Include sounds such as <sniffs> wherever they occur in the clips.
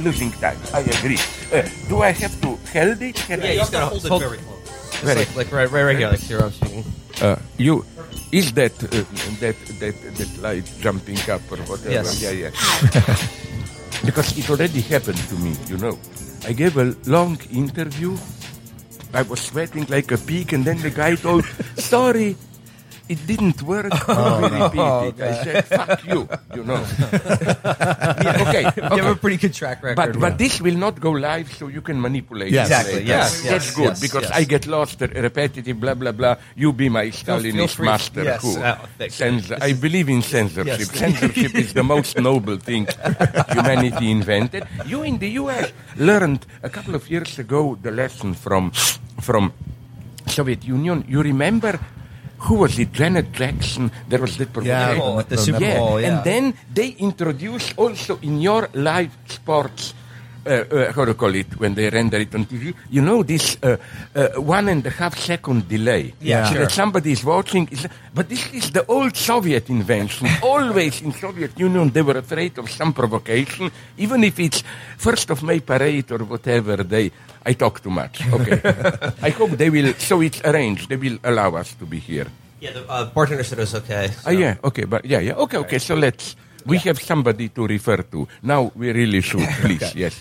I'm losing time. I agree. Uh, do I have to hold it? Can Yeah, I- you just gotta hold it very close. Very- like, like right, right, right here, like here I'm speaking. Uh, you is that uh, that that that light jumping up or whatever? Yes. Yeah, yeah. <laughs> because it already happened to me, you know. I gave a long interview. I was sweating like a pig, and then the guy told, "Sorry, it didn't work. <laughs> Oh, we repeat it." I said, "Fuck you," you know. <laughs> Yeah, okay, You have a pretty good track record. But but this will not go live, so you can manipulate. Yes. Exactly, yes, yes, that's good yes, because yes. I get lost, repetitive, blah blah blah. You be my Stalinist master. yes, who uh, censor. I believe in censorship. <laughs> Censorship is the most noble thing humanity invented. You in the U.S. learned a couple of years ago the lesson from from Soviet Union. You remember. Who was it? Janet Jackson. There was that Yeah, provocation. at the Super Yeah, Bowl, yeah. and then they introduce also in your live sports. Uh, uh, how to call it when they render it on TV? You know this uh, uh, one and a half second delay. Yeah, so sure. that somebody is watching. Is, but this is the old Soviet invention. <laughs> Always in Soviet Union they were afraid of some provocation, even if it's first of May parade or whatever. They I talk too much. Okay, <laughs> I hope they will. So it's arranged. They will allow us to be here. yeah, the uh, bartender said it was okay. Ah, yeah, okay, but yeah, yeah, okay, okay. So let's. We have somebody to refer to. Now we really should, <laughs> please. Yes.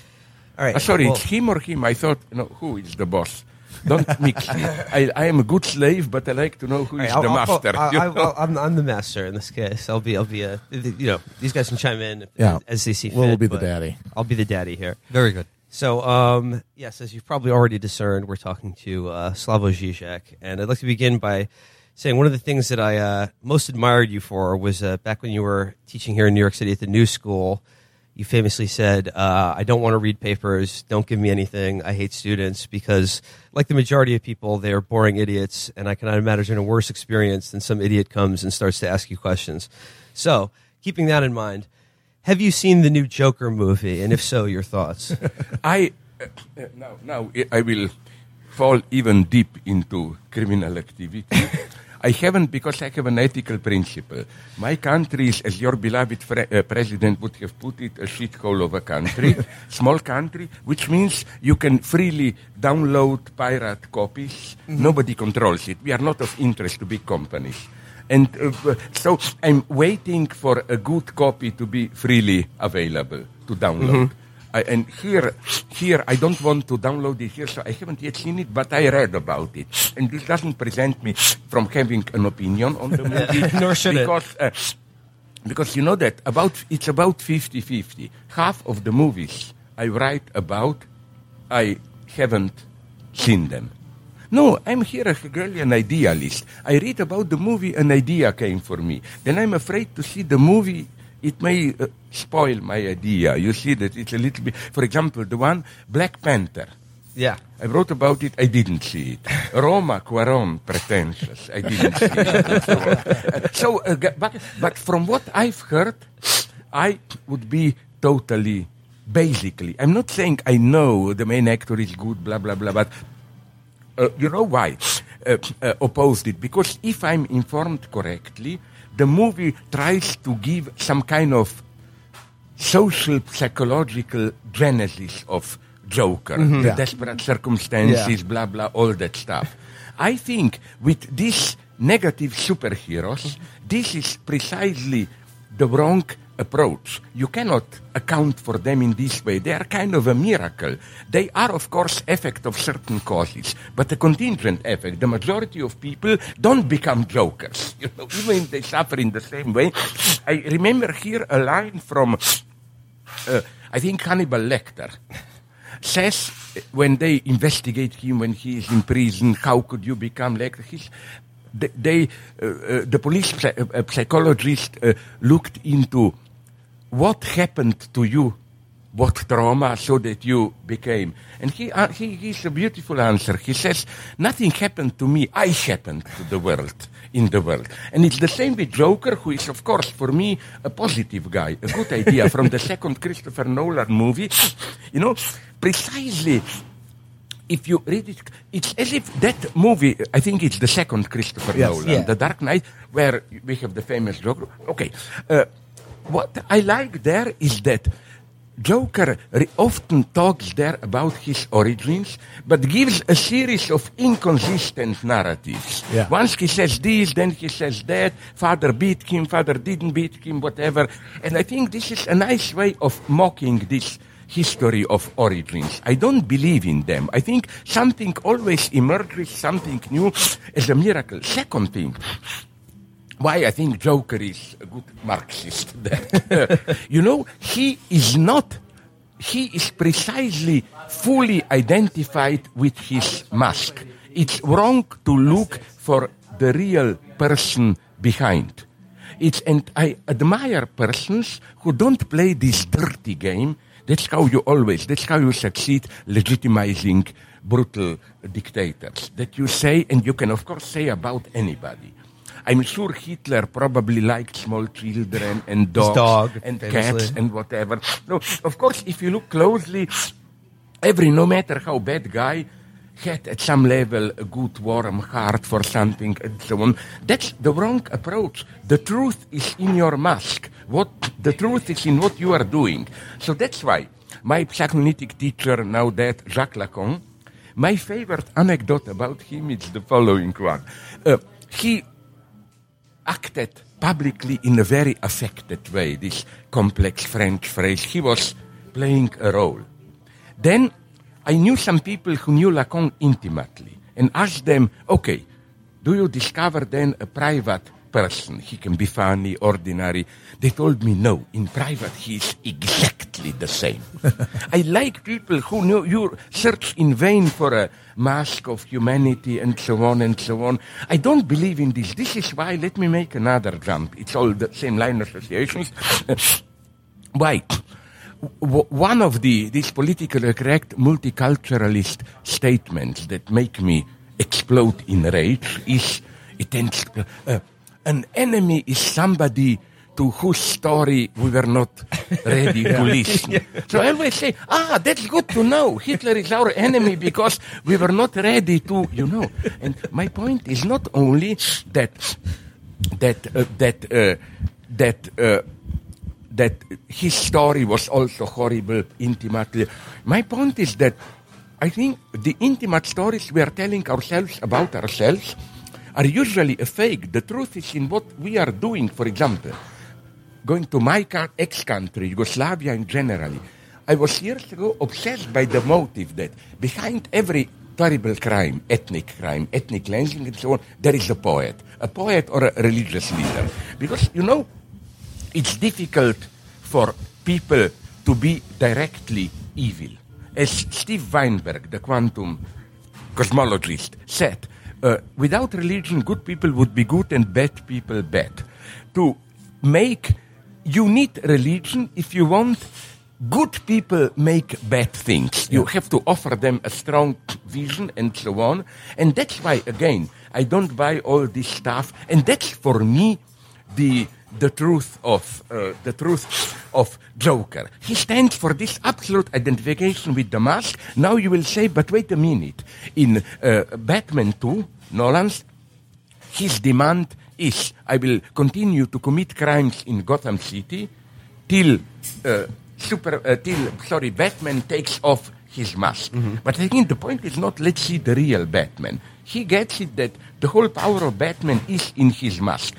All right. Ah, sorry, well, it's him or him. I thought, no, who is the boss? Don't <laughs> mix me. I, I am a good slave, but I like to know who is all right, the I'll- I'll- master. I, you I, know? I, am I'm the master in this case. I'll be I'll be a you know these guys can chime in Yeah. as they see fit. Will will be the daddy. I'll be the daddy here. Very good. So, um, yes, as you've probably already discerned, we're talking to uh, Slavoj Žižek, and I'd like to begin by saying one of the things that I uh, most admired you for was uh, back when you were teaching here in New York City at the New School. You famously said, uh, "I don't want to read papers. Don't give me anything. I hate students because, like the majority of people, they are boring idiots, and I cannot imagine a worse experience than some idiot comes and starts to ask you questions." So, keeping that in mind. Have you seen the new Joker movie? And if so, your thoughts? <laughs> I uh, now now I will fall even deep into criminal activity. <laughs> I haven't because I have an ethical principle. My country is, as your beloved fre- uh, president would have put it, a shithole of a country, <laughs> small country, which means you can freely download pirate copies. Nobody controls it. We are not of interest to big companies. And uh, so I'm waiting for a good copy to be freely available to download. I, and here, here I don't want to download it here, so I haven't yet seen it, but I read about it. And this doesn't prevent me from having an opinion on the <laughs> movie. Nor should it. because, Uh, because you know that about it's about 50-50. Half of the movies I write about, I haven't seen them. No, I'm here as a Hegelian idealist. I read about the movie, an idea came for me. Then I'm afraid to see the movie. It may uh, spoil my idea. You see that it's a little bit. For example, the one Black Panther. yeah. I wrote about it. I didn't see it. Roma, Cuarón, pretentious. I didn't see it. So, uh, but, but from what I've heard, I would be totally, basically. I'm not saying I know the main actor is good, blah blah blah. But uh, you know why? Uh, uh, opposed it because if I'm informed correctly, the movie tries to give some kind of social psychological genesis of Joker, the Yeah. desperate circumstances, blah blah, all that stuff. I think with these negative superheroes, this is precisely the wrong approach. You cannot account for them in this way. They are kind of a miracle. They are, of course, effect of certain causes, but a contingent effect. The majority of people don't become jokers, <laughs> you know, even if they suffer in the same way. I remember here a line from, uh, I think Hannibal Lecter says when they investigate him when he is in prison, how could you become Lecter? He's, they, uh, uh, the police uh, psychologist uh, looked into what happened to you, what trauma, so that you became. And he, uh, he gives a beautiful answer. He says, nothing happened to me, I happened to the world, in the world. And it's the same with Joker, who is, of course, for me, a positive guy, a good idea from the second Christopher Nolan movie. <sniffs> You know, precisely if you read it, it's as if that movie, I think it's the second Christopher Yes. Nolan, Yeah. The Dark Knight, where we have the famous Joker. Okay. Uh, what I like there is that Joker often talks there about his origins, but gives a series of inconsistent narratives. Yeah. Once he says this, then he says that. Father beat him, father didn't beat him, whatever. And I think this is a nice way of mocking this history of origins. I don't believe in them. I think something always emerges, something new as a miracle. Second thing, why I think Joker is a good Marxist. <laughs> you know, he is not, he is precisely fully identified with his mask. It's wrong to look for the real person behind. It's, and I admire persons who don't play this dirty game. That's how you always, that's how you succeed legitimizing brutal dictators. That you say, and you can of course say about anybody. I'm sure Hitler probably liked small children and dogs dog, and famously. cats and whatever. No, of course, if you look closely, every, no matter how bad guy, had at some level a good warm heart for something and so on. That's the wrong approach. The truth is in your mask. What the truth is in what you are doing. So that's why my psychoanalytic teacher, now dead, Jacques Lacan, my favorite anecdote about him is the following one. Uh, he acted publicly in a very affected way, this complex French phrase. He was playing a role. Then I knew some people who knew Lacan intimately and asked them, okay, do you discover then a private person? He can be funny, ordinary. They told me no. In private, he is exactly the same. <laughs> I like people who know you search in vain for a mask of humanity and so on and so on. I don't believe in this. This is why, let me make another jump. It's all the same line associations. <coughs> why? w- one of the these politically correct multiculturalist statements that make me explode in rage is it tends to, uh, an enemy is somebody to whose story we were not ready to <laughs> listen. So I always say, ah, that's good to know. Hitler is our enemy because we were not ready to, you know. And my point is not only that that uh, that uh, that uh, that his story was also horrible intimately. My point is that I think the intimate stories we are telling ourselves about ourselves are usually a fake. The truth is in what we are doing. For example, going to my ex-country, Yugoslavia in generally, I was years ago obsessed by the motive that behind every terrible crime, ethnic crime, ethnic cleansing and so on, there is a poet, a poet or a religious leader. Because, you know, it's difficult for people to be directly evil. As Steve Weinberg, the quantum cosmologist, said, uh, without religion, good people would be good and bad people bad. To make, you need religion if you want good people make bad things. You have to offer them a strong vision and so on. And that's why, again, I don't buy all this stuff. And that's for me the the truth of uh, the truth of Joker. He stands for this absolute identification with the mask. Now you will say, but wait a minute. In uh, Batman 2, Nolan's, his demand is, I will continue to commit crimes in Gotham City till uh, super uh, till sorry Batman takes off his mask. But I think the point is not let's see the real Batman. He gets it that the whole power of Batman is in his mask.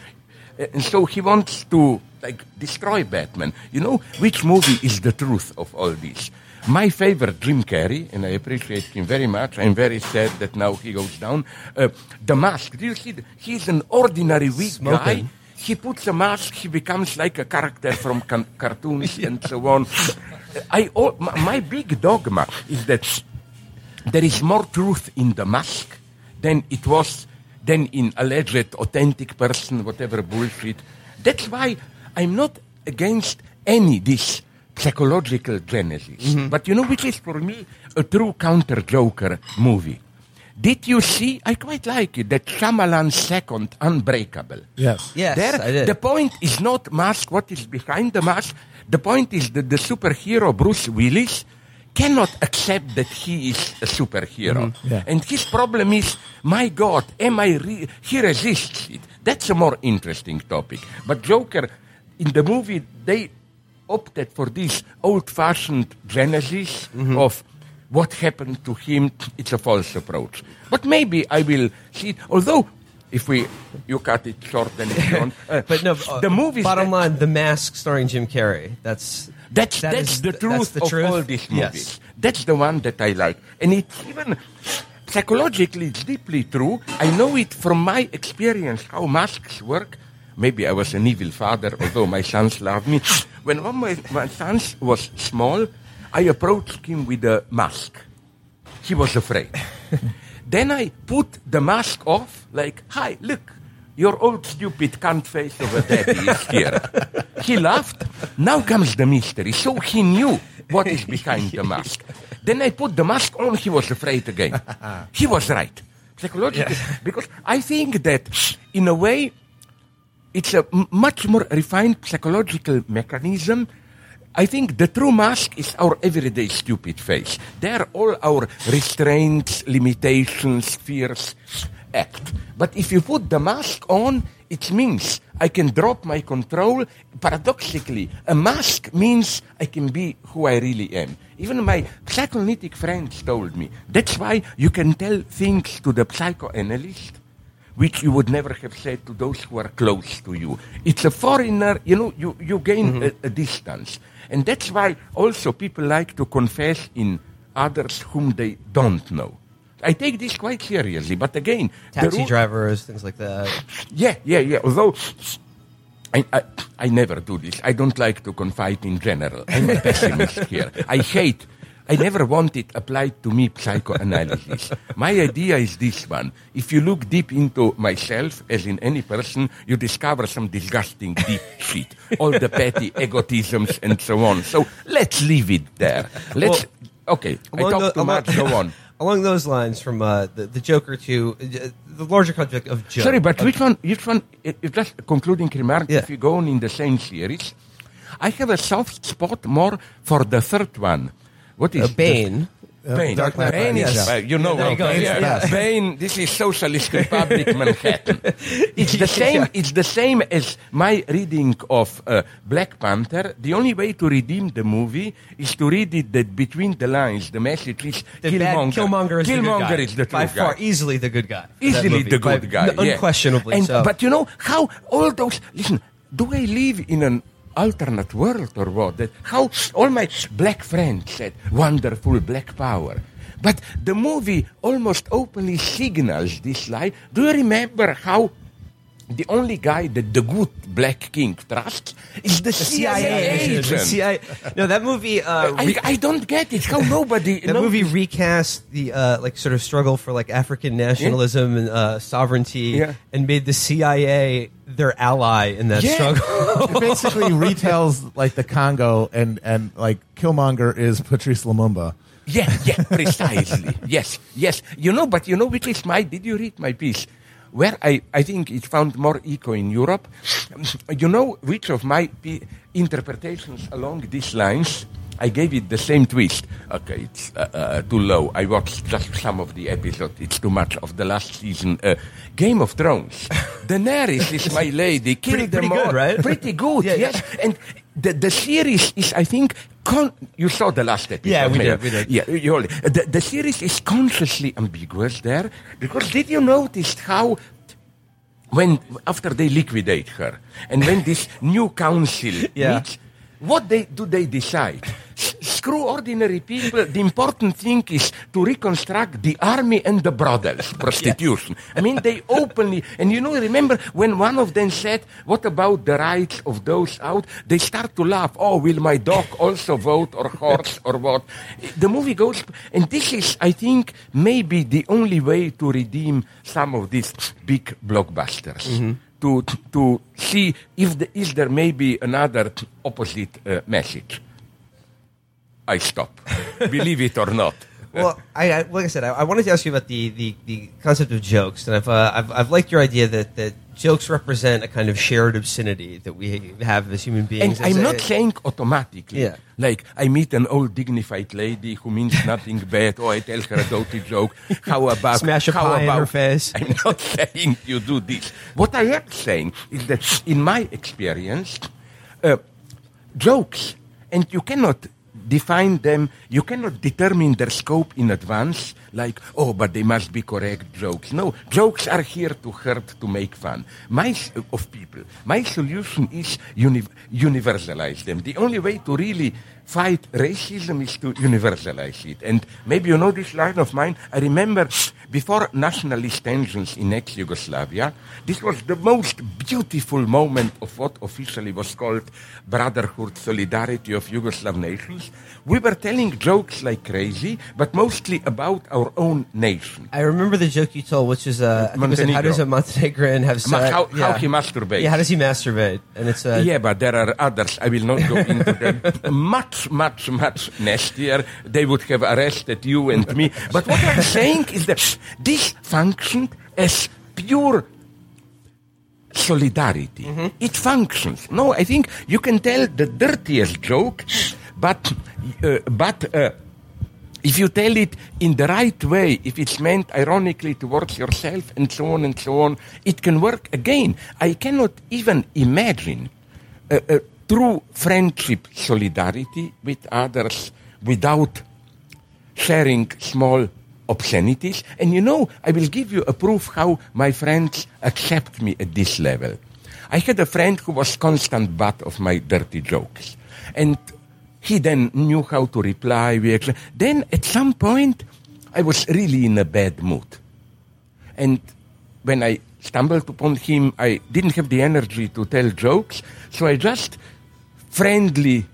Uh, and so he wants to like destroy Batman. You know which movie is the truth of all this? My favorite, Jim Carrey, and I appreciate him very much. I'm very sad that now he goes down. Uh, the Mask. Do you see? The, he's an ordinary weak guy. He puts a mask. He becomes like a character from can- cartoons and so on. <laughs> I, oh, my, my big dogma is that there is more truth in the mask than it was than in alleged authentic person, whatever bullshit. That's why I'm not against any this psychological genesis. Mm-hmm. But you know which is for me a true counter Joker movie? Did you see? I quite like it. That Shyamalan's second, Unbreakable. Yes. Yes, There, I did. the point is not mask, what is behind the mask. The point is that the superhero Bruce Willis cannot accept that he is a superhero. Mm-hmm. Yeah. And his problem is, my God, am I re-? he resists it. That's a more interesting topic. But Joker, in the movie they opted for this old-fashioned genesis of what happened to him. It's a false approach. But maybe I will see it. Although, if we you cut it short, then it's gone. Uh, <laughs> But no, uh, the movies. Bottom line, The Mask, starring Jim Carrey. That's That's that that's the th- truth that's the of truth? all these movies. Yes. That's the one that I like, and it's even psychologically it's deeply true. I know it from my experience how masks work. Maybe I was an evil father, although my sons love me. When one of my, my sons was small, I approached him with a mask. He was afraid. <laughs> then I put the mask off, like, hi, look, your old stupid cunt face of a daddy is <laughs> here. he laughed. Now comes the mystery. So he knew what is behind the mask. Then I put the mask on, he was afraid again. <laughs> he was right. Psychologically, because I think that in a way, it's a m- much more refined psychological mechanism. I think the true mask is our everyday stupid face. There all our restraints, limitations, fears act. But if you put the mask on, it means I can drop my control. Paradoxically, a mask means I can be who I really am. Even my psychoanalytic friends told me that's why you can tell things to the psychoanalyst which you would never have said to those who are close to you. It's a foreigner, you know, you, you gain mm-hmm. a, a distance. And that's why also people like to confess in others whom they don't know. I take this quite seriously, but again, taxi drivers, things like that. yeah, yeah, yeah. Although I, I, I never do this. I don't like to confide in general. I'm a pessimist here. I hate. I never want it applied to me psychoanalysis. My idea is this one. If you look deep into myself, as in any person, you discover some disgusting deep shit. All the petty egotisms and so on. So let's leave it there. Let's. okay, I talk the- too much. Go on. <laughs> Along those lines, from uh, the, the Joker to uh, the larger concept of Joke. Sorry, but which one? Which one? i- i- Just a concluding remark. Yeah. If you go on in the same series, I have a soft spot more for the third one. What is uh, Bane. the- Bane. Dark Knight Bane is, Rises. uh, you know, There you. Bane, Yeah, yeah. Bane. This is Socialist Republic <laughs> Manhattan. It's the <laughs> same. It's the same as my reading of uh, Black Panther. The only way to redeem the movie is to read it that between the lines, the message is The bad Killmonger. Killmonger is the good guy. is the true by guy far, easily the good guy. easily movie. the By- good guy, yeah. unquestionably. And, so. But you know how all those listen. Do I live in an alternate world or what? That how all my black friends said wonderful black power. But the movie almost openly signals this lie. Do you remember how the only guy that the good black king trusts is the, CIA, agent? The CIA No, that movie. Uh, I, re- I don't get it. How nobody. <laughs> that no- movie recast the uh, like sort of struggle for like African nationalism and uh, sovereignty, Yeah. and made the CIA their ally in that Yeah. struggle. <laughs> It basically <laughs> retells like the Congo and and like Killmonger is Patrice Lumumba. Yeah, yeah, precisely. yes, yes. You know, but you know which is my. Did you read my piece? Where I, I think it found more echo in Europe. You know which of my p- interpretations along these lines? I gave it the same twist. Okay, it's uh, uh, too low. I watched just some of the episodes. It's too much of the last season. Uh, Game of Thrones. <laughs> Daenerys is my lady. Kill Pretty- them pretty good, all. right? Pretty good. <laughs> Yeah, yeah. yes. And the, the series is, I think, con- you saw the last episode. Yeah, we maybe. did, we did. Yeah, you only- the, the series is consciously ambiguous there because did you notice how when after they liquidate her and when this new council <laughs> Yeah. meets, what they do they decide? Screw ordinary people. The important thing is to reconstruct the army and the brothels, <laughs> prostitution. I mean, they openly and you know, remember when one of them said, "What about the rights of those out?" They start to laugh. Oh, will my dog also vote or horse or what? The movie goes, and this is, I think, maybe the only way to redeem some of these big blockbusters mm-hmm. To to see if the, is there maybe another opposite uh, message. I stop. <laughs> Believe it or not. well, I, I like I said, I, I wanted to ask you about the, the, the concept of jokes, and I've, uh, I've I've liked your idea that, that jokes represent a kind of shared obscenity that we have as human And beings. As I'm a- not saying automatically. Yeah. Like I meet an old dignified lady who means <laughs> nothing bad. or I tell her a dirty joke. How about <laughs> Smash a how pie in her face. <laughs> I'm not saying you do this. What I am saying is that in my experience, uh, jokes, and you cannot define them, you cannot determine their scope in advance, like, oh, but they must be correct jokes. No, jokes are here to hurt, to make fun. My, of people. My solution is uni- universalize them. The only way to really fight racism is to universalize it. And maybe you know this line of mine. I remember before nationalist tensions in ex-Yugoslavia, this was the most beautiful moment of what officially was called brotherhood, solidarity of Yugoslav nations. We were telling jokes like crazy, but mostly about our own nation. I remember the joke you told, which is, uh, it how does a Montenegrin have sex? how, yeah. how he masturbates. Yeah, how does he masturbate? And it's uh, yeah, but there are others. I will not go into them. <laughs> much, much, much nastier. They would have arrested you and me. But what I'm saying is that this functioned as pure solidarity. Mm-hmm. It functions. No, I think you can tell the dirtiest joke, but uh, but. Uh, if you tell it in the right way, if it's meant ironically towards yourself and so on and so on, it can work again. I cannot even imagine a, a true friendship solidarity with others without sharing small obscenities. And you know, I will give you a proof how my friends accept me at this level. I had a friend who was constant butt of my dirty jokes. And he then knew how to reply. Then at some point, I was really in a bad mood. And when I stumbled upon him, I didn't have the energy to tell jokes, so I just friendly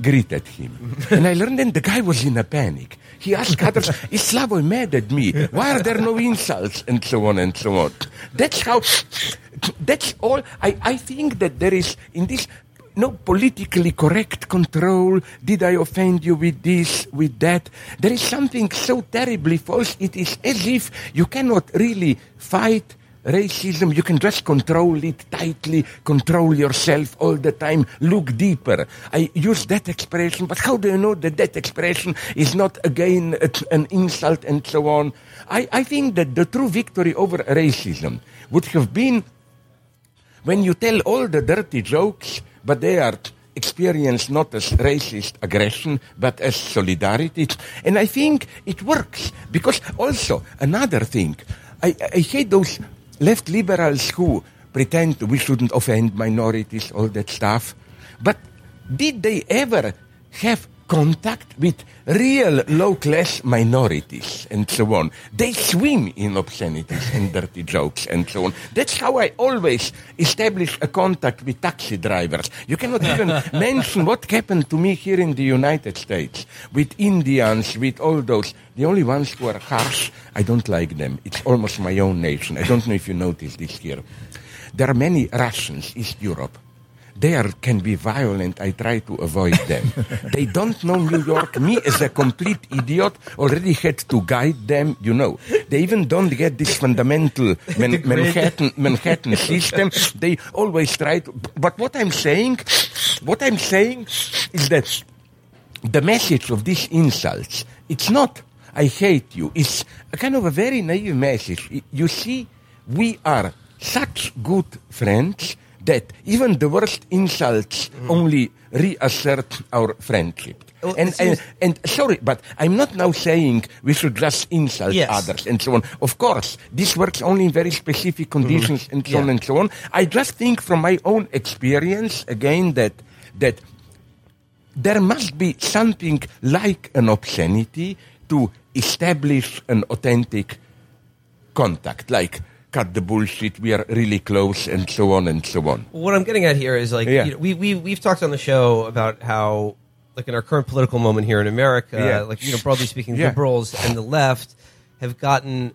greeted him. <laughs> and I learned then the guy was in a panic. He asked others, <laughs> is Slavoj mad at me? Why are there no insults? And so on and so on. That's how, that's all. I, I think that there is, in this, no politically correct control. Did I offend you with this, with that? There is something so terribly false. It is as if you cannot really fight racism. You can just control it tightly, control yourself all the time, look deeper. I use that expression, but how do you know that that expression is not again an insult and so on? I, I think that the true victory over racism would have been when you tell all the dirty jokes but they are experienced not as racist aggression, but as solidarity. And I think it works because also another thing, I, I hate those left liberals who pretend we shouldn't offend minorities, all that stuff. But did they ever have contact with real low class minorities and so on. They swim in obscenities and dirty jokes and so on. That's how I always establish a contact with taxi drivers. You cannot even <laughs> mention what happened to me here in the United States with Indians, with all those. The only ones who are harsh, I don't like them. It's almost my own nation. I don't know if you noticed this here. There are many Russians, East Europe there can be violent. I try to avoid them. <laughs> they don't know New York. Me, as a complete idiot, already had to guide them. You know, they even don't get this fundamental <laughs> Man- Manhattan Manhattan <laughs> system. They always try to. But what I'm saying, what I'm saying, is that the message of these insults, it's not "I hate you." It's a kind of a very naive message. You see, we are such good friends that even the worst insults mm. only reassert our friendship. Well, and, and, and, sorry, but I'm not now saying we should just insult yes. others and so on. Of course, this works only in very specific mm-hmm. conditions mm-hmm. and so yeah. on and so on. I just think from my own experience, again, that, that there must be something like an obscenity to establish an authentic contact. Like, cut the bullshit. We are really close, and so on and so on. What I'm getting at here is like yeah. you know, we we we've talked on the show about how like in our current political moment here in America, yeah. like you know broadly speaking, yeah. liberals and the left have gotten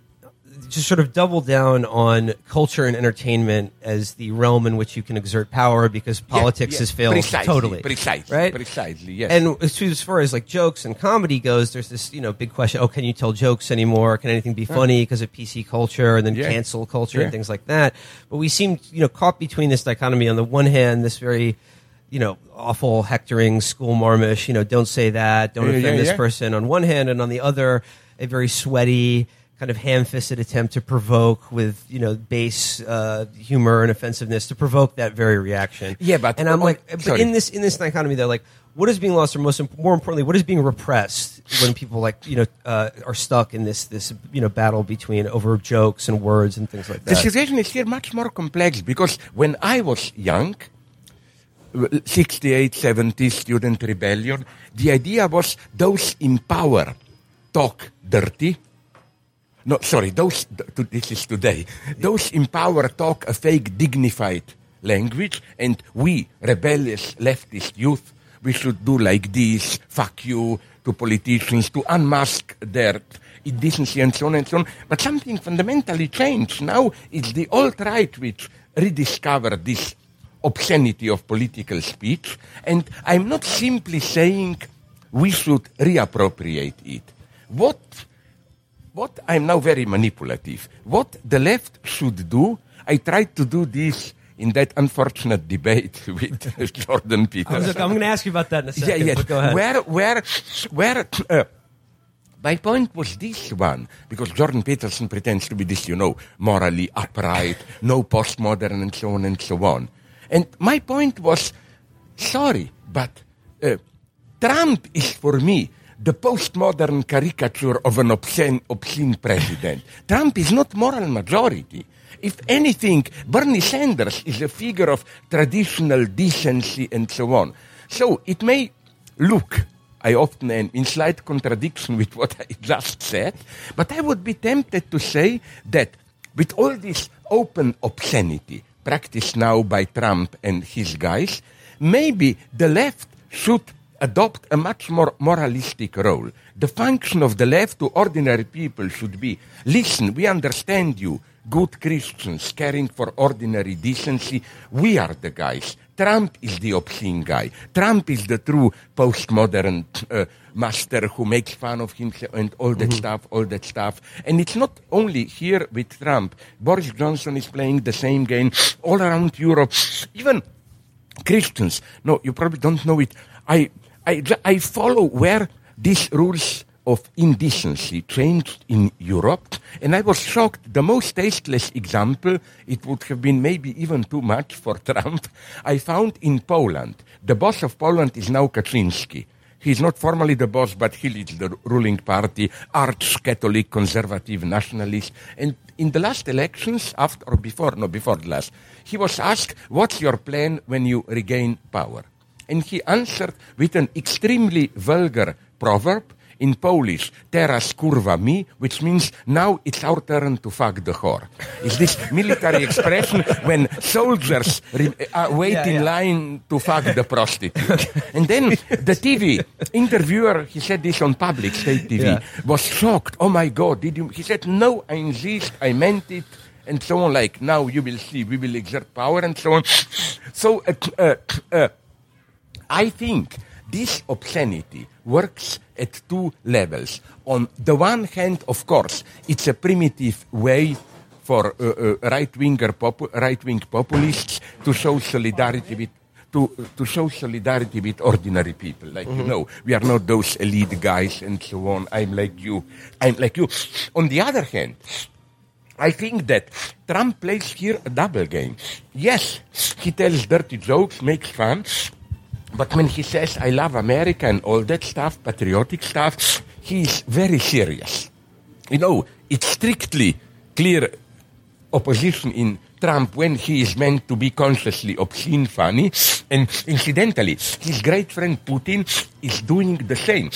just sort of double down on culture and entertainment as the realm in which you can exert power because politics yeah, yeah. has failed precisely, totally. Precisely, right? But precisely, yes. And as far as like jokes and comedy goes, there's this you know big question: Oh, can you tell jokes anymore? Can anything be funny because of PC culture and then yeah. cancel culture and things like that? But we seem you know caught between this dichotomy. On the one hand, this very you know, awful hectoring, school marmish, you know, don't say that, don't offend this person on one hand, and on the other, a very sweaty, kind of ham-fisted attempt to provoke with you know base uh, humor and offensiveness to provoke that very reaction. Yeah, but- and I'm oh, like, but in this in this dichotomy, though, like, what is being lost, or most more importantly, what is being repressed when people like you know uh, are stuck in this this you know battle between over jokes and words and things like that. The situation is here much more complex because when I was young, 68, 70 student rebellion, the idea was those in power talk dirty. No, sorry, those, th- this is today. Those in power talk a fake dignified language and we, rebellious leftist youth, we should do like this, fuck you to politicians, to unmask their indecency and so on and so on. But something fundamentally changed. Now it's the alt-right which rediscovered this obscenity of political speech. And I'm not simply saying we should reappropriate it. What what I'm now very manipulative. What the left should do, I tried to do this in that unfortunate debate <laughs> with <laughs> Jordan Peterson. I'm going to ask you about that in a Yeah, second. yes. but go ahead. Where, where, where? Uh, my point was this one because Jordan Peterson pretends to be this, you know, morally upright, no postmodern, and so on and so on. And my point was, sorry, but uh, Trump is for me the postmodern caricature of an obscene, obscene president. <laughs> Trump is not moral majority. If anything, Bernie Sanders is a figure of traditional decency and so on. So it may look, I often am in slight contradiction with what I <laughs> just said, but I would be tempted to say that with all this open obscenity practiced now by Trump and his guys, maybe the left should adopt a much more moralistic role. The function of the left to ordinary people should be listen, we understand you, good Christians caring for ordinary decency. We are the guys. Trump is the obscene guy. Trump is the true postmodern uh, master who makes fun of himself and all that stuff, all that stuff. And it's not only here with Trump. Boris Johnson is playing the same game all around Europe. Even Christians. No, you probably don't know it. I, I, I follow where these rules of indecency changed in Europe, and I was shocked. The most tasteless example, it would have been maybe even too much for <laughs> Trump, I found in Poland. The boss of Poland is now Kaczynski. He's not formally the boss, but he leads the ruling party, arch Catholic, conservative, nationalist. And in the last elections, after or before, no, before the last, he was asked, What's your plan when you regain power? And he answered with an extremely vulgar proverb in Polish, teraz kurwa my, which means now it's our turn to fuck the whore. Is this military expression when soldiers re- uh, wait Yeah, in yeah. line to fuck the prostitute? and then the TV interviewer, he said this on public state TV, Yeah. was shocked. Oh my God, did you? He said, no, I insist, I meant it. And so on, like, now you will see, we will exert power and so on. So, uh, uh, uh, I think this obscenity works at two levels. On the one hand, of course, it's a primitive way for uh, uh, right-winger popu- right-wing populists to show solidarity with to, to show solidarity with ordinary people. Like, you know, we are not those elite guys and so on. I'm like you. I'm like you. On the other hand, I think that Trump plays here a double game. Yes, he tells dirty jokes, makes fun, but when he says, I love America and all that stuff, patriotic stuff, he's very serious. You know, it's strictly clear opposition in Trump when he is meant to be consciously obscene funny. And incidentally, his great friend Putin is doing the same.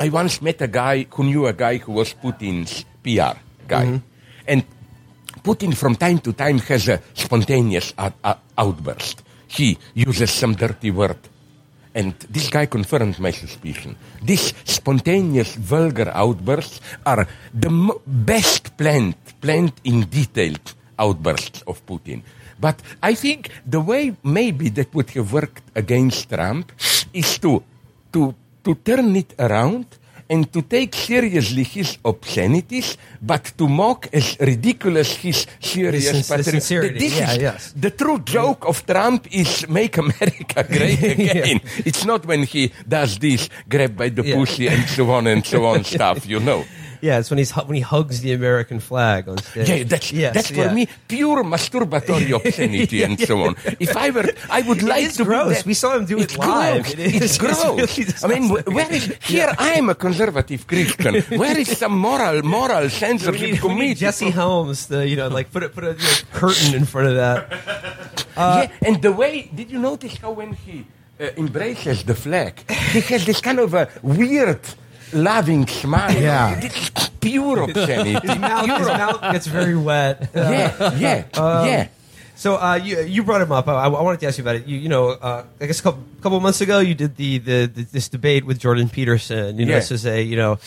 I once met a guy who knew a guy who was Putin's PR guy. Mm-hmm. And Putin from time to time has a spontaneous out- out- outburst. He uses some dirty word. And this guy confirmed my suspicion. These spontaneous, vulgar outbursts are the mo- best planned, planned in detailed outbursts of Putin. But I think the way maybe that would have worked against Trump is to, to, to turn it around and to take seriously his obscenities, but to mock as ridiculous his serious the sincerity, This yeah, is- yes. the true joke of Trump is make America <laughs> great again. It's not when he does this grab by the Yeah. pussy and so on and so on <laughs> stuff, you know. Yeah, it's when he's when he hugs the American flag on stage. Yeah, that's, Yes, that's for yeah. me pure masturbatory <laughs> obscenity and so on. If I were, I would <laughs> like to be gross. We saw him do it it's live. Gross. It is- It's <laughs> gross. really I mean, where is here? I am a conservative Christian. Where is some moral, moral We need, we need Jesse Helms to, you know, like put a, put a you know, curtain in front of that. yeah, and the way, did you notice how when he uh, embraces the flag, he has this kind of a weird, loving smile. Yeah. Pure obscenity. His mouth, his mouth gets very wet. yeah, yeah, <laughs> Um, yeah. So uh, you you brought him up. I, I wanted to ask you about it. You you know, uh, I guess a couple, couple months ago you did the, the, the this debate with Jordan Peterson. You know, Yeah. this is a you know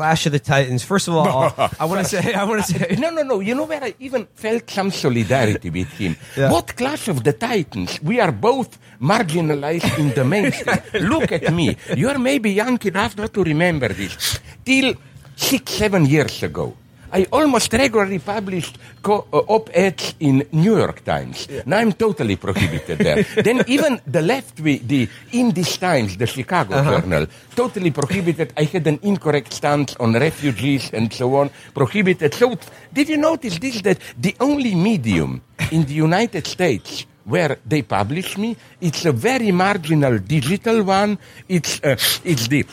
clash of the titans. First of all, uh, I want to say I want to say <laughs> No, no, no. You know where I even felt some solidarity with him? Yeah. What class of the Titans? We are both marginalized in the mainstream. <laughs> Look at me. You are maybe young enough not to remember this. Till six, seven years ago, I almost regularly published co- uh, op-eds in New York Times. Now I'm totally prohibited there. <laughs> then even the left, we, the In These Times, the Chicago Journal, totally prohibited. I had an incorrect stance on refugees and so on, prohibited. So did you notice this, that the only medium in the United States where they publish me, it's a very marginal digital one. It's, uh, it's the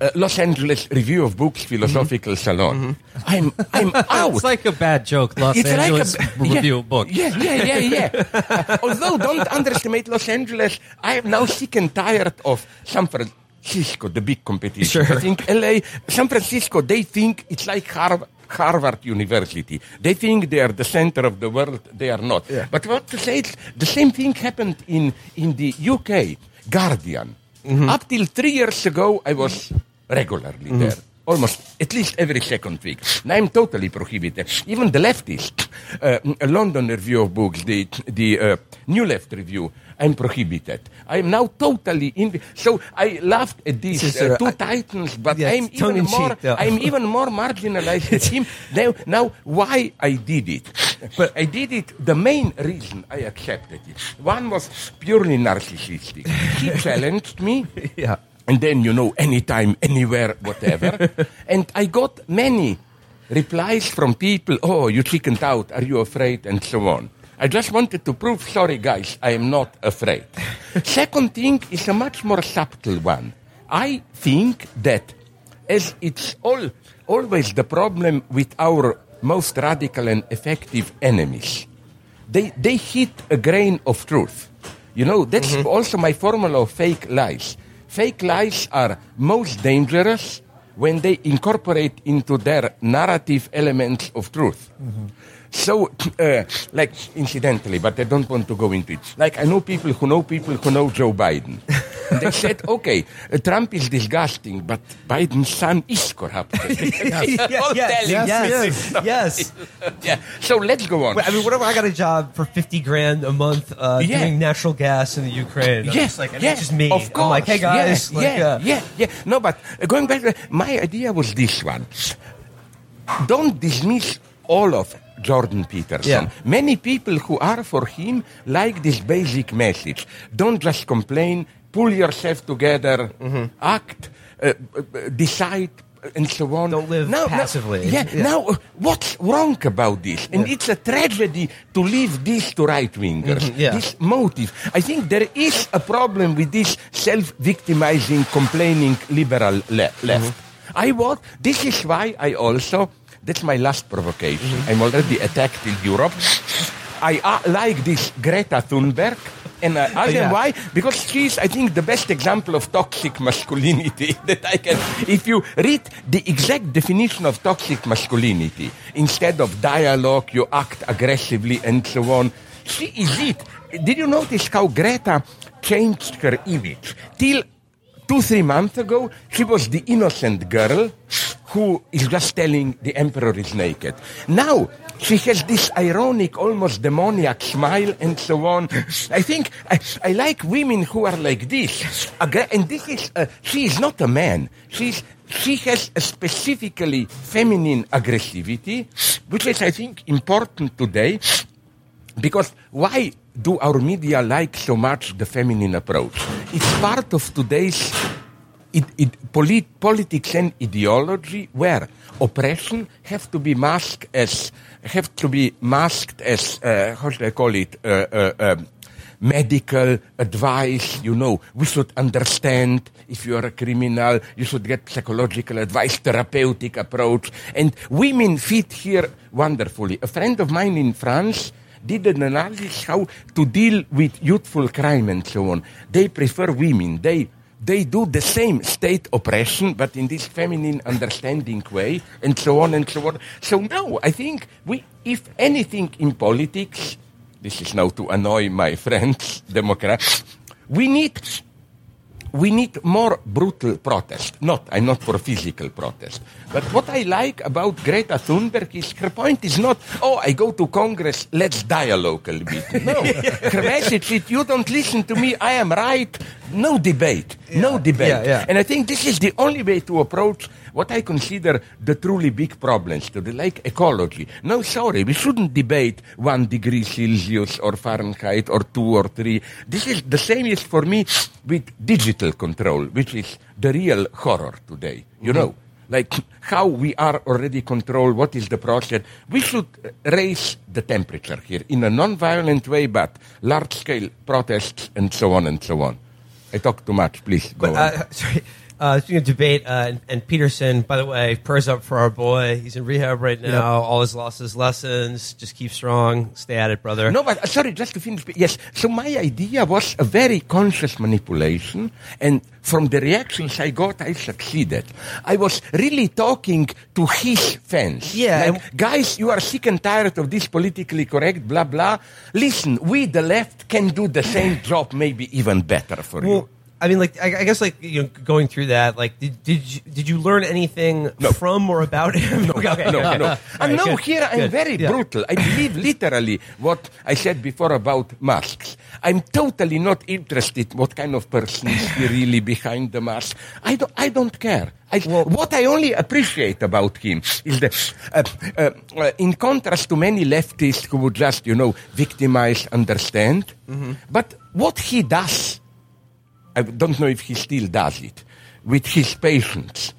uh, Los Angeles Review of Books Philosophical mm-hmm. Salon. Mm-hmm. I'm, I'm <laughs> out. It's like a bad joke, Los It's like a Angeles b- review yeah, of books. Yeah, yeah, yeah, yeah. <laughs> Uh, although, don't underestimate Los Angeles. I am now sick and tired of San Francisco, the big competition. Sure. I think LA, San Francisco, they think it's like Harvard. Harvard University. They think they are the center of the world. They are not. But what to say? It's the same thing happened in, in the UK. Guardian. Mm-hmm. Up till three years ago, I was regularly there. Almost at least every second week. Now I'm totally prohibited. Even the leftists, uh, a London Review of Books, the, the uh, New Left Review, I'm prohibited. I am now totally in. So I laughed at these is, uh, two I- titans, but Yeah, I'm even more. cheek. I'm even more marginalized than him. <laughs> Now, now, why I did it? But I did it. The main reason I accepted it. One was purely narcissistic. He <laughs> challenged me. yeah. And then, you know, anytime, anywhere, whatever. <laughs> and I got many replies from people, oh, you chickened out, are you afraid, and so on. I just wanted to prove, sorry guys, I am not afraid. <laughs> Second thing is a much more subtle one. I think that as it's all, always the problem with our most radical and effective enemies, they, they hit a grain of truth. You know, that's mm-hmm. also my formula of fake lies. Fake lies are most dangerous when they incorporate into their narrative elements of truth. Mm-hmm. So, <clears throat> uh, like, incidentally, but I don't want to go into it. Like, I know people who know people who know Joe Biden. And they said, <laughs> okay, uh, Trump is disgusting, but Biden's son is <laughs> <laughs> All yes, yes, yes, yes. yeah. So let's go on. Wait, I mean, what if I got a job for fifty grand a month uh, Yeah. doing natural gas in the Ukraine? I'm Yes, like, and yeah, it's just me. Of course. I'm like, hey guys, yeah, like, yeah, uh, yeah, yeah. No, but uh, going back, my idea was this one. Don't dismiss all of Jordan Peterson. Yeah. Many people who are for him like this basic message. Don't just complain. Pull yourself together. Mm-hmm. Act. Uh, uh, decide. And so on. Don't live Now- now- passively. yeah, Yeah. Now, uh, what's wrong about this? And it's a tragedy to leave this to right wingers. Mhm, yeah. This motive. I think there is a problem with this self-victimizing, complaining liberal le- left. I want. This is why I also. That's my last provocation. I'm already attacked in Europe. I uh, like this Greta Thunberg. And tell you Yeah. why. Because she's, I think, the best example of toxic masculinity <laughs> that I can. If you read the exact definition of toxic masculinity, instead of dialogue, you act aggressively and so on. She is it. Did you notice how Greta changed her image? Till two, three months ago, she was the innocent girl who is just telling the emperor is naked. Now, she has this ironic, almost demoniac smile and so on. I think I, I like women who are like this. And this is, uh, she is not a man. She's, she has a specifically feminine aggressivity, which is, I think, important today because why do our media like so much the feminine approach? It's part of today's it, it, polit, politics and ideology where oppression have to be masked as have to be masked as uh, how should I call it uh, uh, um, medical advice. You know, we should understand if you are a criminal, you should get psychological advice, therapeutic approach, and women fit here wonderfully. A friend of mine in France did an analysis how to deal with youthful crime and so on. They prefer women. They they do the same state oppression, but in this feminine understanding way, and so on and so on. So no, I think we, if anything in politics, this is now to annoy my <laughs> friends, Democrats, we need we need more brutal protest. Not, I'm not for physical protest. But what I like about Greta Thunberg is her point is not, oh, I go to Congress, let's dialogue a bit. No. <laughs> her message is, you don't listen to me, I am right. No debate. Yeah. No debate. Yeah, yeah. And I think this is the only way to approach what I consider the truly big problems to the like ecology. No, sorry, we shouldn't debate one degree Celsius or Fahrenheit or two or three. This is the same is for me with digital control, which is the real horror today. You mm-hmm. know, like how we are already controlled, what is the process. We should raise the temperature here in a non-violent way, but large-scale protests and so on and so on. I talk too much, please. Go but, uh, <laughs> sorry. Uh, speaking of debate, uh, and, and, Peterson, by the way, prayers up for our boy. He's in rehab right now. Yep. All his losses, lessons. Just keep strong. Stay at it, brother. No, but uh, sorry, just to finish. Yes, so my idea was a very conscious manipulation, and from the reactions I got, I succeeded. I was really talking to his fans. Yeah. Like, guys, you are sick and tired of this politically correct, blah, blah. Listen, we, the left, can do the same job, maybe even better for well, you. I mean, like, I, I, guess, like, you know, going through that, like, did did you, did you learn anything no. from or about him? <laughs> No, okay, no, okay. no. and no, good, here I'm very yeah. brutal. I believe <laughs> literally what I said before about masks. I'm totally not interested what kind of person is he really behind the mask. I don't, I don't care. I, well, what I only appreciate about him is that, uh, uh, uh, in contrast to many leftists who would just, you know, victimize, understand, mm-hmm. but what he does I don't know if he still does it, with his patients.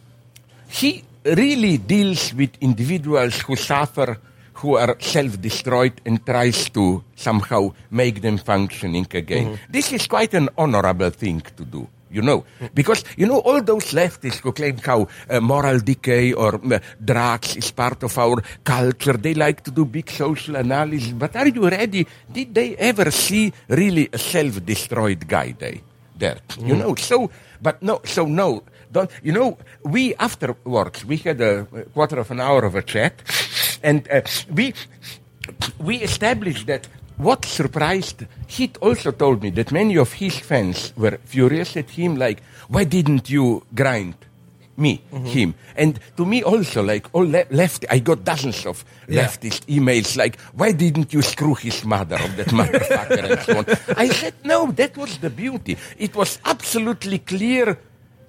He really deals with individuals who suffer, who are self-destroyed and tries to somehow make them functioning again. Mm-hmm. This is quite an honorable thing to do you know. Because, you know, all those leftists who claim how uh, moral decay or uh, drugs is part of our culture, they like to do big social analysis. But are you ready? Did they ever see really a self-destroyed guy they? Mm. You know, so, but no, so no, don't, you know, we afterwards, we had a quarter of an hour of a chat, and uh, we, we established that what surprised, he also told me that many of his fans were furious at him, like, why didn't you grind? Me, mm-hmm. him. And to me also, like all le- left, I got dozens of yeah. leftist emails like, why didn't you screw his mother of that motherfucker and so on. I said, no, that was the beauty. It was absolutely clear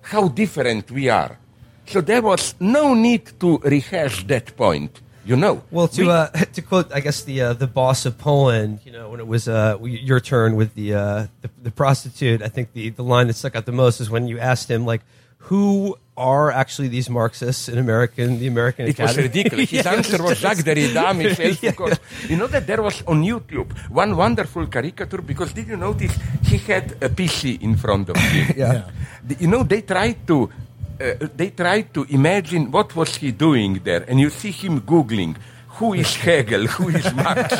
how different we are. So there was no need to rehash that point. You know. Well, to we, uh, <laughs> to quote, I guess the uh, the boss of Poland, you know, when it was uh, your turn with the, uh, the, the prostitute, I think the the line that stuck out the most is when you asked him like, who are actually these Marxists in American, the American it Academy? was ridiculous. His <laughs> answer was Jacques Derrida, Michel <laughs> Foucault. You know that there was on YouTube one wonderful caricature because did you notice he had a PC in front of him? <laughs> yeah. yeah. You know, they tried to uh, they tried to imagine what was he doing there, and you see him googling who is Hegel, who is Marx.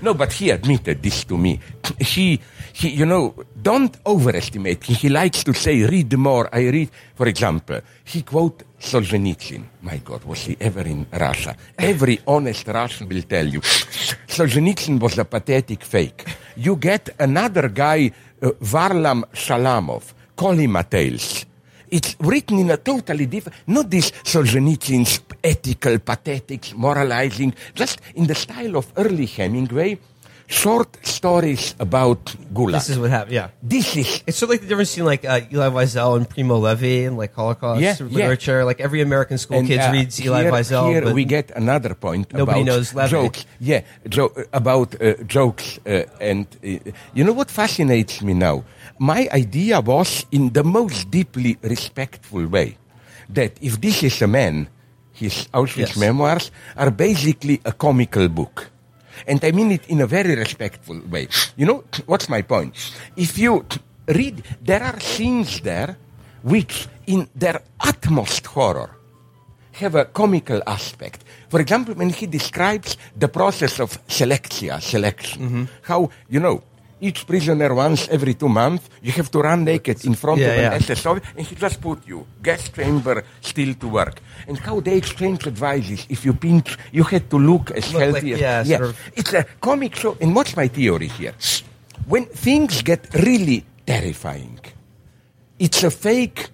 no, but he admitted this to me. He he, you know, don't overestimate him. He likes to say, read more. I read, for example, he quote Solzhenitsyn. My God, was he ever in Russia? Every honest Russian will tell you, Solzhenitsyn was a pathetic fake. You get another guy, uh, Varlam Shalamov, Kolyma Tales. It's written in a totally different, not this Solzhenitsyn's ethical, pathetic, moralizing, just in the style of early Hemingway short stories about Gulag. This is what happened. Yeah. This is It's sort of like the difference between like uh, Elie Wiesel and Primo Levi and like Holocaust Yeah, yeah. literature. Like every American school And, kid uh, reads Elie here, Wiesel. Here but we get another point Nobody about knows Levi. jokes. Yeah, jo- about uh, jokes. Uh, and uh, you know what fascinates me now? My idea was in the most deeply respectful way that if this is a man, his Auschwitz Yes. memoirs are basically a comical book. And I mean it in a very respectful way. You know, <clears throat> what's my point? If you read, there are scenes there which, in their utmost horror, have a comical aspect. For example, when he describes the process of selectia, selection, mm-hmm. how, you know, each prisoner once every two months, you have to run naked in front Yeah, of an yeah. SS officer, and he just put you, gas chamber, still to work. And how they exchange advices. If you pinch, you had to look as Look like- healthy as... yeah, of- It's a comic show. And what's my theory here? When things get really terrifying, it's a fake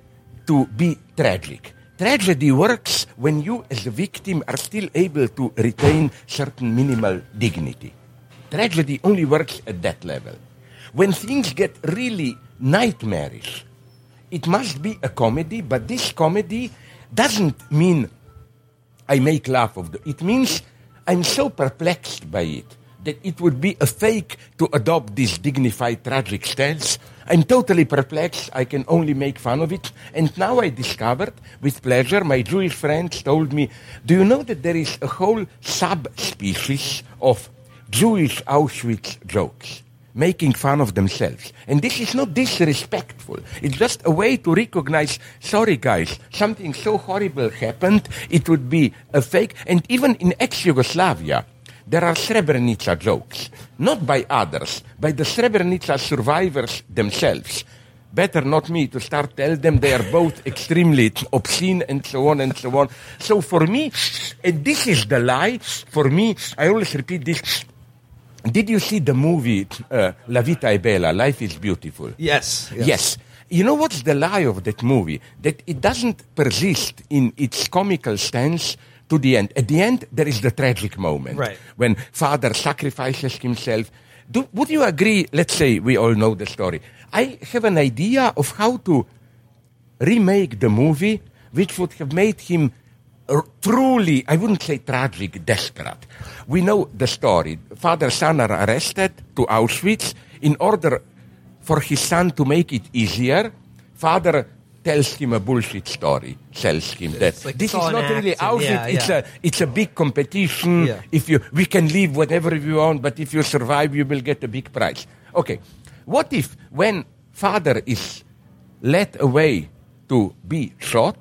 to be tragic. Tragedy works when you, as a victim, are still able to retain certain minimal dignity. Tragedy only works at that level. When things get really nightmarish, it must be a comedy, but this comedy doesn't mean I make laugh of the. It means I'm so perplexed by it that it would be a fake to adopt this dignified tragic stance. I'm totally perplexed. I can only make fun of it. And now I discovered, with pleasure, my Jewish friends told me, "Do you know that there is a whole subspecies of Jewish Auschwitz jokes?" making fun of themselves. And this is not disrespectful. It's just a way to recognize, sorry guys, something so horrible happened, it would be a fake. And even in ex-Yugoslavia, there are Srebrenica jokes, not by others, by the Srebrenica survivors themselves. Better not me to start tell them they are both <laughs> extremely obscene and so on and so on. So for me, and this is the lie, for me, I always repeat this, did you see the movie uh, La Vita è Bella, Life is Beautiful? yes, Yes. You know what's the lie of that movie? That it doesn't persist in its comical stance to the end. At the end, there is the tragic moment. Right. When father sacrifices himself. Do, would you agree? Let's say we all know the story. I have an idea of how to remake the movie, which would have made him truly, I wouldn't say tragic, desperate. We know the story. Father son are arrested to Auschwitz in order for his son to make it easier. Father tells him a bullshit story, tells him that like this is not really Auschwitz. yeah, it's yeah. a it's a big competition. Yeah. If you we can live whatever we want, but if you survive, you will get a big prize. Okay, what if when father is led away to be shot,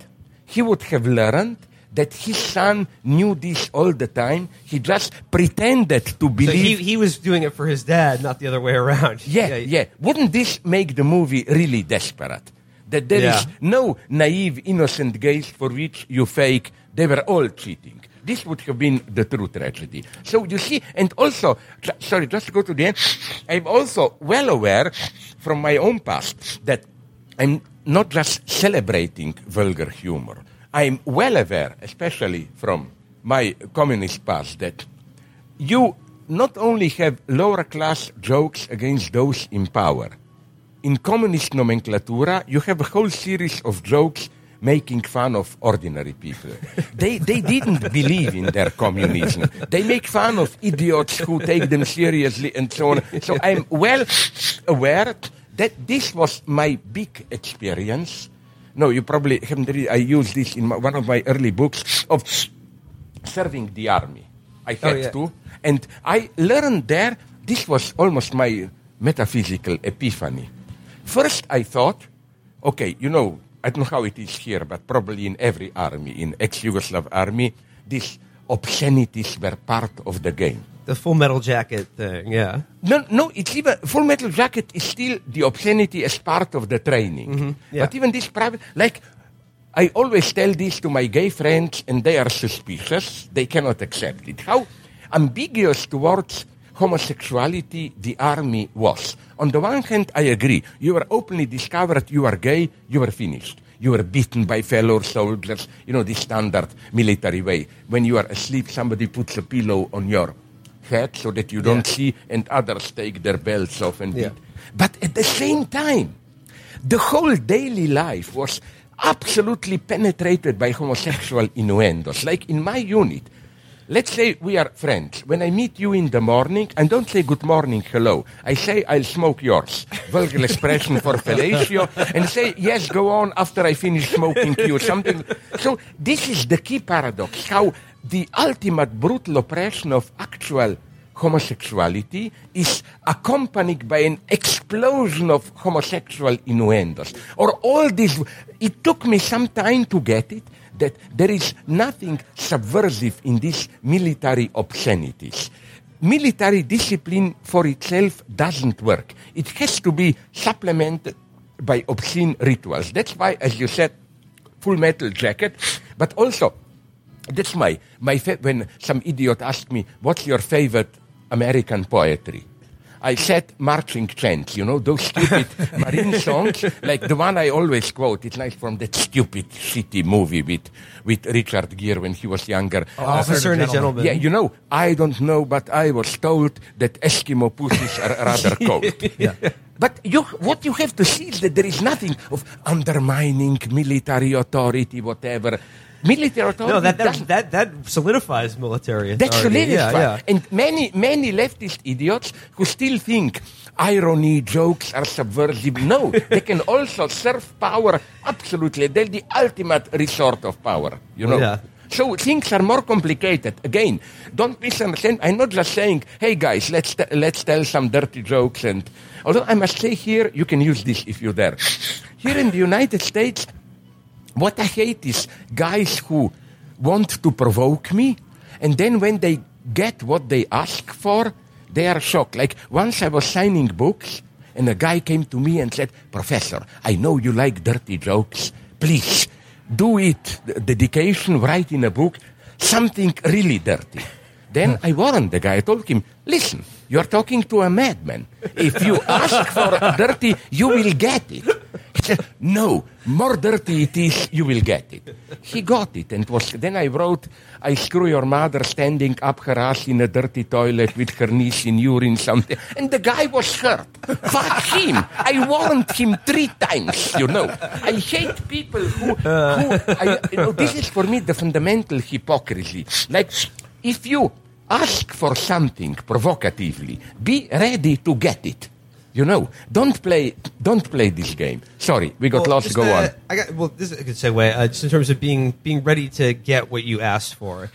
he would have learned that his son knew this all the time. He just pretended to So believe. he, he was doing it for his dad, not the other way around. yeah, yeah, Wouldn't this make the movie really desperate? That there is Yeah. no naive, innocent gaze for which you fake. They were all cheating. This would have been the true tragedy. So you see, and also, ju- sorry, just to go to the end, I'm also well aware from my own past that I'm not just celebrating vulgar humor. I'm well aware, especially from my communist past, that you not only have lower class jokes against those in power, in communist nomenklatura, you have a whole series of jokes making fun of ordinary people. <laughs> they, they didn't believe in their communism. They make fun of idiots who take them seriously and so on. So I'm well aware that this was my big experience. No, you probably haven't read. I used this in my, one of my early books of serving the army. I oh, had yeah. to. And I learned there, this was almost my metaphysical epiphany. First, I thought, okay, you know, I don't know how it is here, but probably in every army, in ex Yugoslav army, these obscenities were part of the game. The full metal jacket thing, yeah. No, no, it's even Full Metal Jacket is still the obscenity as part of the training. Mm-hmm. yeah. But even this private, like, I always tell this to my gay friends, and they are suspicious. They cannot accept it. How ambiguous towards homosexuality the army was. On the one hand, I agree. You are openly discovered you are gay, you are finished. You are beaten by fellow soldiers, you know, the standard military way. When you are asleep, somebody puts a pillow on your hat so that you don't see, and others take their belts off and Yeah. beat. But at the same time, the whole daily life was absolutely penetrated by homosexual innuendos. Like in my unit, let's say we are friends. When I meet you in the morning, I don't say good morning, hello. I say I'll smoke yours. Vulgar expression for fellatio. And say, yes, go on after I finish smoking you. Something. So this is the key paradox. How the ultimate brutal oppression of actual homosexuality is accompanied by an explosion of homosexual innuendos. Or all this, it took me some time to get it that there is nothing subversive in these military obscenities. Military discipline for itself doesn't work. It has to be supplemented by obscene rituals. That's why, as you said, full metal jacket, but also that's my my fa- when some idiot asked me what's your favorite American poetry. I said marching chants, you know, those stupid <laughs> marine songs, like the one I always quote. It's like from that stupid shitty movie with with Richard Gere when he was younger. Oh, Officer and a gentleman. Yeah, you know, I don't know, but I was told that Eskimo pussies are rather <laughs> cold. But you, what you have to see is that there is nothing of undermining military authority, whatever. Military authority No, that that, that that solidifies military that's authority. solidified. Yeah, yeah. And many, many leftist idiots who still think irony jokes are subversive. No, they can also serve power absolutely. They're the ultimate resort of power, you know. Oh, yeah. So things are more complicated. Again, don't misunderstand. I'm not just saying, "Hey guys, let's t- let's tell some dirty jokes." And although I must say here, you can use this if you dare. Here in the United States, what I hate is guys who want to provoke me, and then when they get what they ask for, they are shocked. Like once I was signing books, and a guy came to me and said, Professor, I know you like dirty jokes. Please, do it. Dedication, write in a book something really dirty. Then I warned the guy. I told him, listen, you're talking to a madman. If you ask for dirty, you will get it. No, more dirty it is, you will get it. He got it. And was, then I wrote, I screw your mother standing up her ass in a dirty toilet with her knees in urine something. And the guy was hurt. Fuck him. I warned him three times, you know. I hate people who, who I, you know, this is for me the fundamental hypocrisy. Like, if you ask for something provocatively, be ready to get it. You know, don't play, don't play this game. Sorry, we got Well, lost. Go uh, on. I got well. This is a good segue. Uh, just in terms of being being ready to get what you asked for.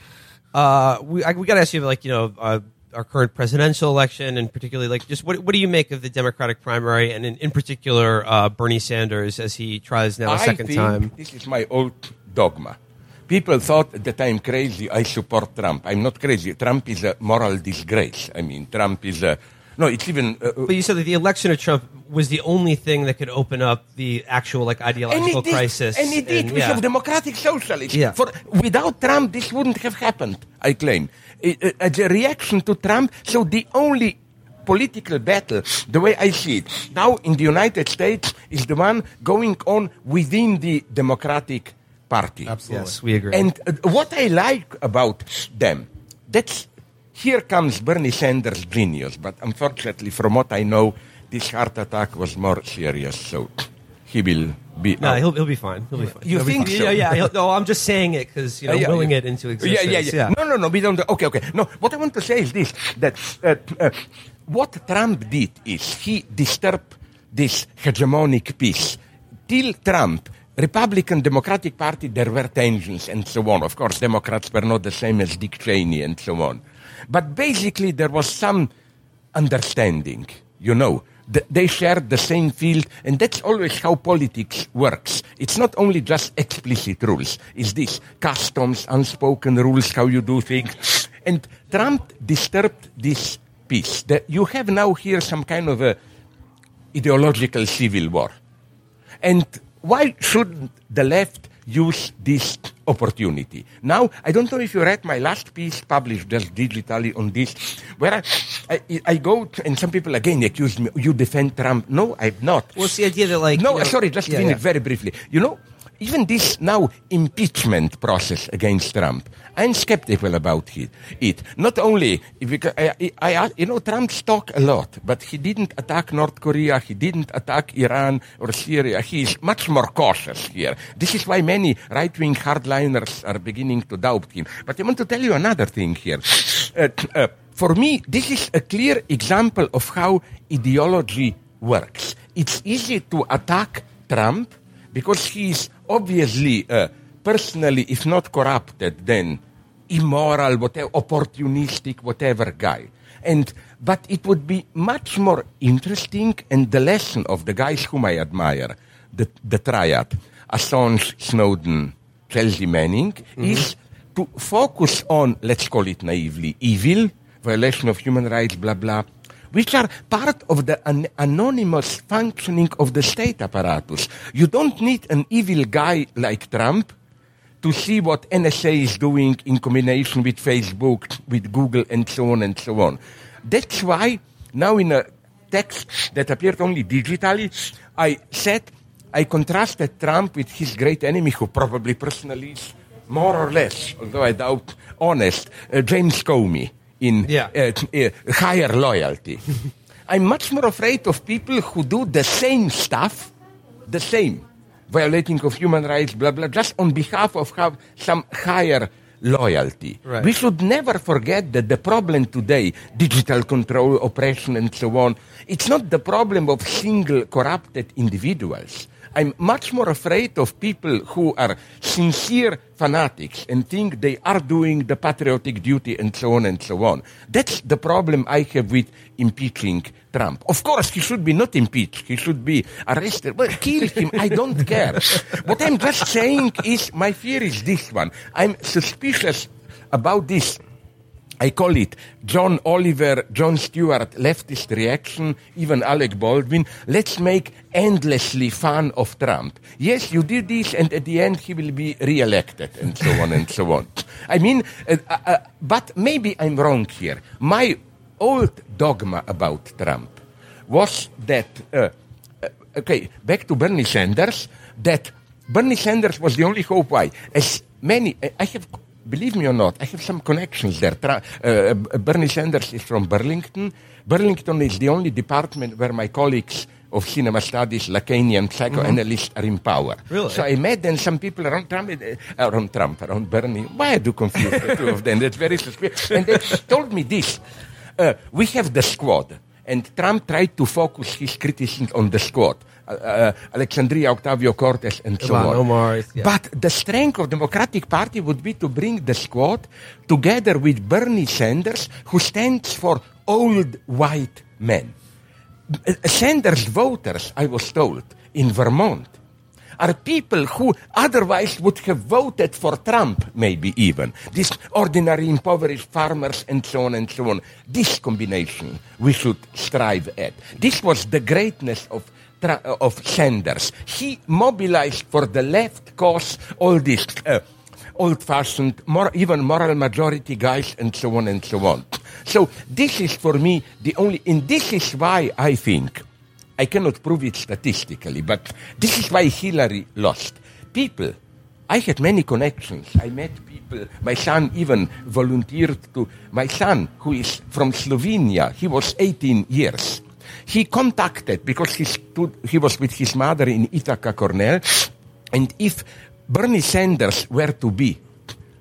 Uh, we I, we got to ask you like you know uh, our current presidential election and particularly like just what what do you make of the Democratic primary and in, in particular uh, Bernie Sanders as he tries now a I second time. This is my old dogma. People thought that I'm crazy. I support Trump. I'm not crazy. Trump is a moral disgrace. I mean, Trump is a no. It's even uh, But you said that the election of Trump was the only thing that could open up the actual like and ideological did, crisis. and it did. and- we yeah. have democratic socialists. Yeah. For without Trump, this wouldn't have happened. I claim I- uh, as a reaction to Trump. So the only political battle, the way I see it now in the United States, is the one going on within the Democratic Party. Absolutely. Yes, we agree. And uh, what I like about them, that's here comes Bernie Sanders' genius. But unfortunately, from what I know, this heart attack was more serious. So he will be. no, out. he'll he'll be fine. He'll be fine. You He'll think fine. so? Yeah, yeah. no, I'm just saying it because you know Uh, yeah, willing yeah. it into existence. Yeah, yeah, yeah, No, no, no. We don't. Okay, okay. No, what I want to say is this: that uh, uh, what Trump did is he disturbed this hegemonic peace. Till Trump, Republican Democratic Party, there were tensions and so on. Of course, Democrats were not the same as Dick Cheney and so on. But basically, there was some understanding. You know, Th- they shared the same field, and that's always how politics works. It's not only just explicit rules. It's this customs, unspoken rules, how you do things. And Trump disturbed this peace. That you have now here some kind of a ideological civil war. And why shouldn't the left use this opportunity? Now, I don't know if you read my last piece published just digitally on this, where I, I, I go to, and some people again accuse me, you defend Trump. No, I'm not. What's the idea that like No, you know- sorry, just yeah, finish yeah. very briefly. You know, even this now impeachment process against Trump, I'm skeptical about it. it. Not only, because I, I, you know, Trump talk a lot, but he didn't attack North Korea, he didn't attack Iran or Syria. He's much more cautious here. This is why many right-wing hardliners are beginning to doubt him. But I want to tell you another thing here. Uh, uh, for me, this is a clear example of how ideology works. It's easy to attack Trump because he's obviously uh, personally, if not corrupted, then immoral, whatever, opportunistic, whatever guy. And but it would be much more interesting, and the lesson of the guys whom I admire, the, the triad, Assange, Snowden, Chelsea Manning, mm-hmm. is to focus on, let's call it naively, evil, violation of human rights, blah, blah, which are part of the an- anonymous functioning of the state apparatus. You don't need an evil guy like Trump to see what NSA is doing in combination with Facebook, with Google, and so on and so on. That's why now in a text that appeared only digitally, I said I contrasted Trump with his great enemy, who probably personally is more or less, although I doubt, honest, uh, James Comey in yeah. uh, uh, higher loyalty. <laughs> I'm much more afraid of people who do the same stuff, the same violating of human rights, blah, blah, just on behalf of have some higher loyalty. Right. We should never forget that the problem today, digital control, oppression, and so on, it's not the problem of single corrupted individuals. I'm much more afraid of people who are sincere fanatics and think they are doing the patriotic duty and so on and so on. That's the problem I have with impeaching Trump. Of course, he should be not impeached. He should be arrested. Well, kill him. I don't care. What I'm just saying is my fear is this one. I'm suspicious about this I call it John Oliver, Jon Stewart leftist reaction, even Alec Baldwin. Let's make endlessly fun of Trump. Yes, you did this, and at the end he will be re-elected, and so on and so on. I mean, uh, uh, uh, but maybe I'm wrong here. My old dogma about Trump was that, uh, uh, okay, back to Bernie Sanders, that Bernie Sanders was the only hope. Why? As many, I have believe me or not, I have some connections there. Tra- uh, Bernie Sanders is from Burlington. Burlington is the only department where my colleagues of cinema studies, Lacanian psychoanalysts mm-hmm. are in power. Really? So I met then some people around Trump, uh, around Trump, around Bernie. Why I do confuse the two of them? That's very suspicious. And they told me this. Uh, we have the squad. And Trump tried to focus his criticism on the squad. Uh, uh, Alexandria Octavio Cortez and so on. Omar, yeah. But the strength of Democratic Party would be to bring the squad together with Bernie Sanders, who stands for old white men. Uh, Sanders voters, I was told, in Vermont, are people who otherwise would have voted for Trump, maybe even. These ordinary impoverished farmers and so on and so on. This combination we should strive at. This was the greatness of of Sanders. He mobilized for the left cause all these uh, old-fashioned, more, even moral majority guys, and so on and so on. So this is for me the only, and this is why I think, I cannot prove it statistically, but this is why Hillary lost. People, I had many connections. I met people. My son even volunteered to, my son, who is from Slovenia, he was 18 years. He contacted, because he, stood, he was with his mother in Ithaca, Cornell, and if Bernie Sanders were to be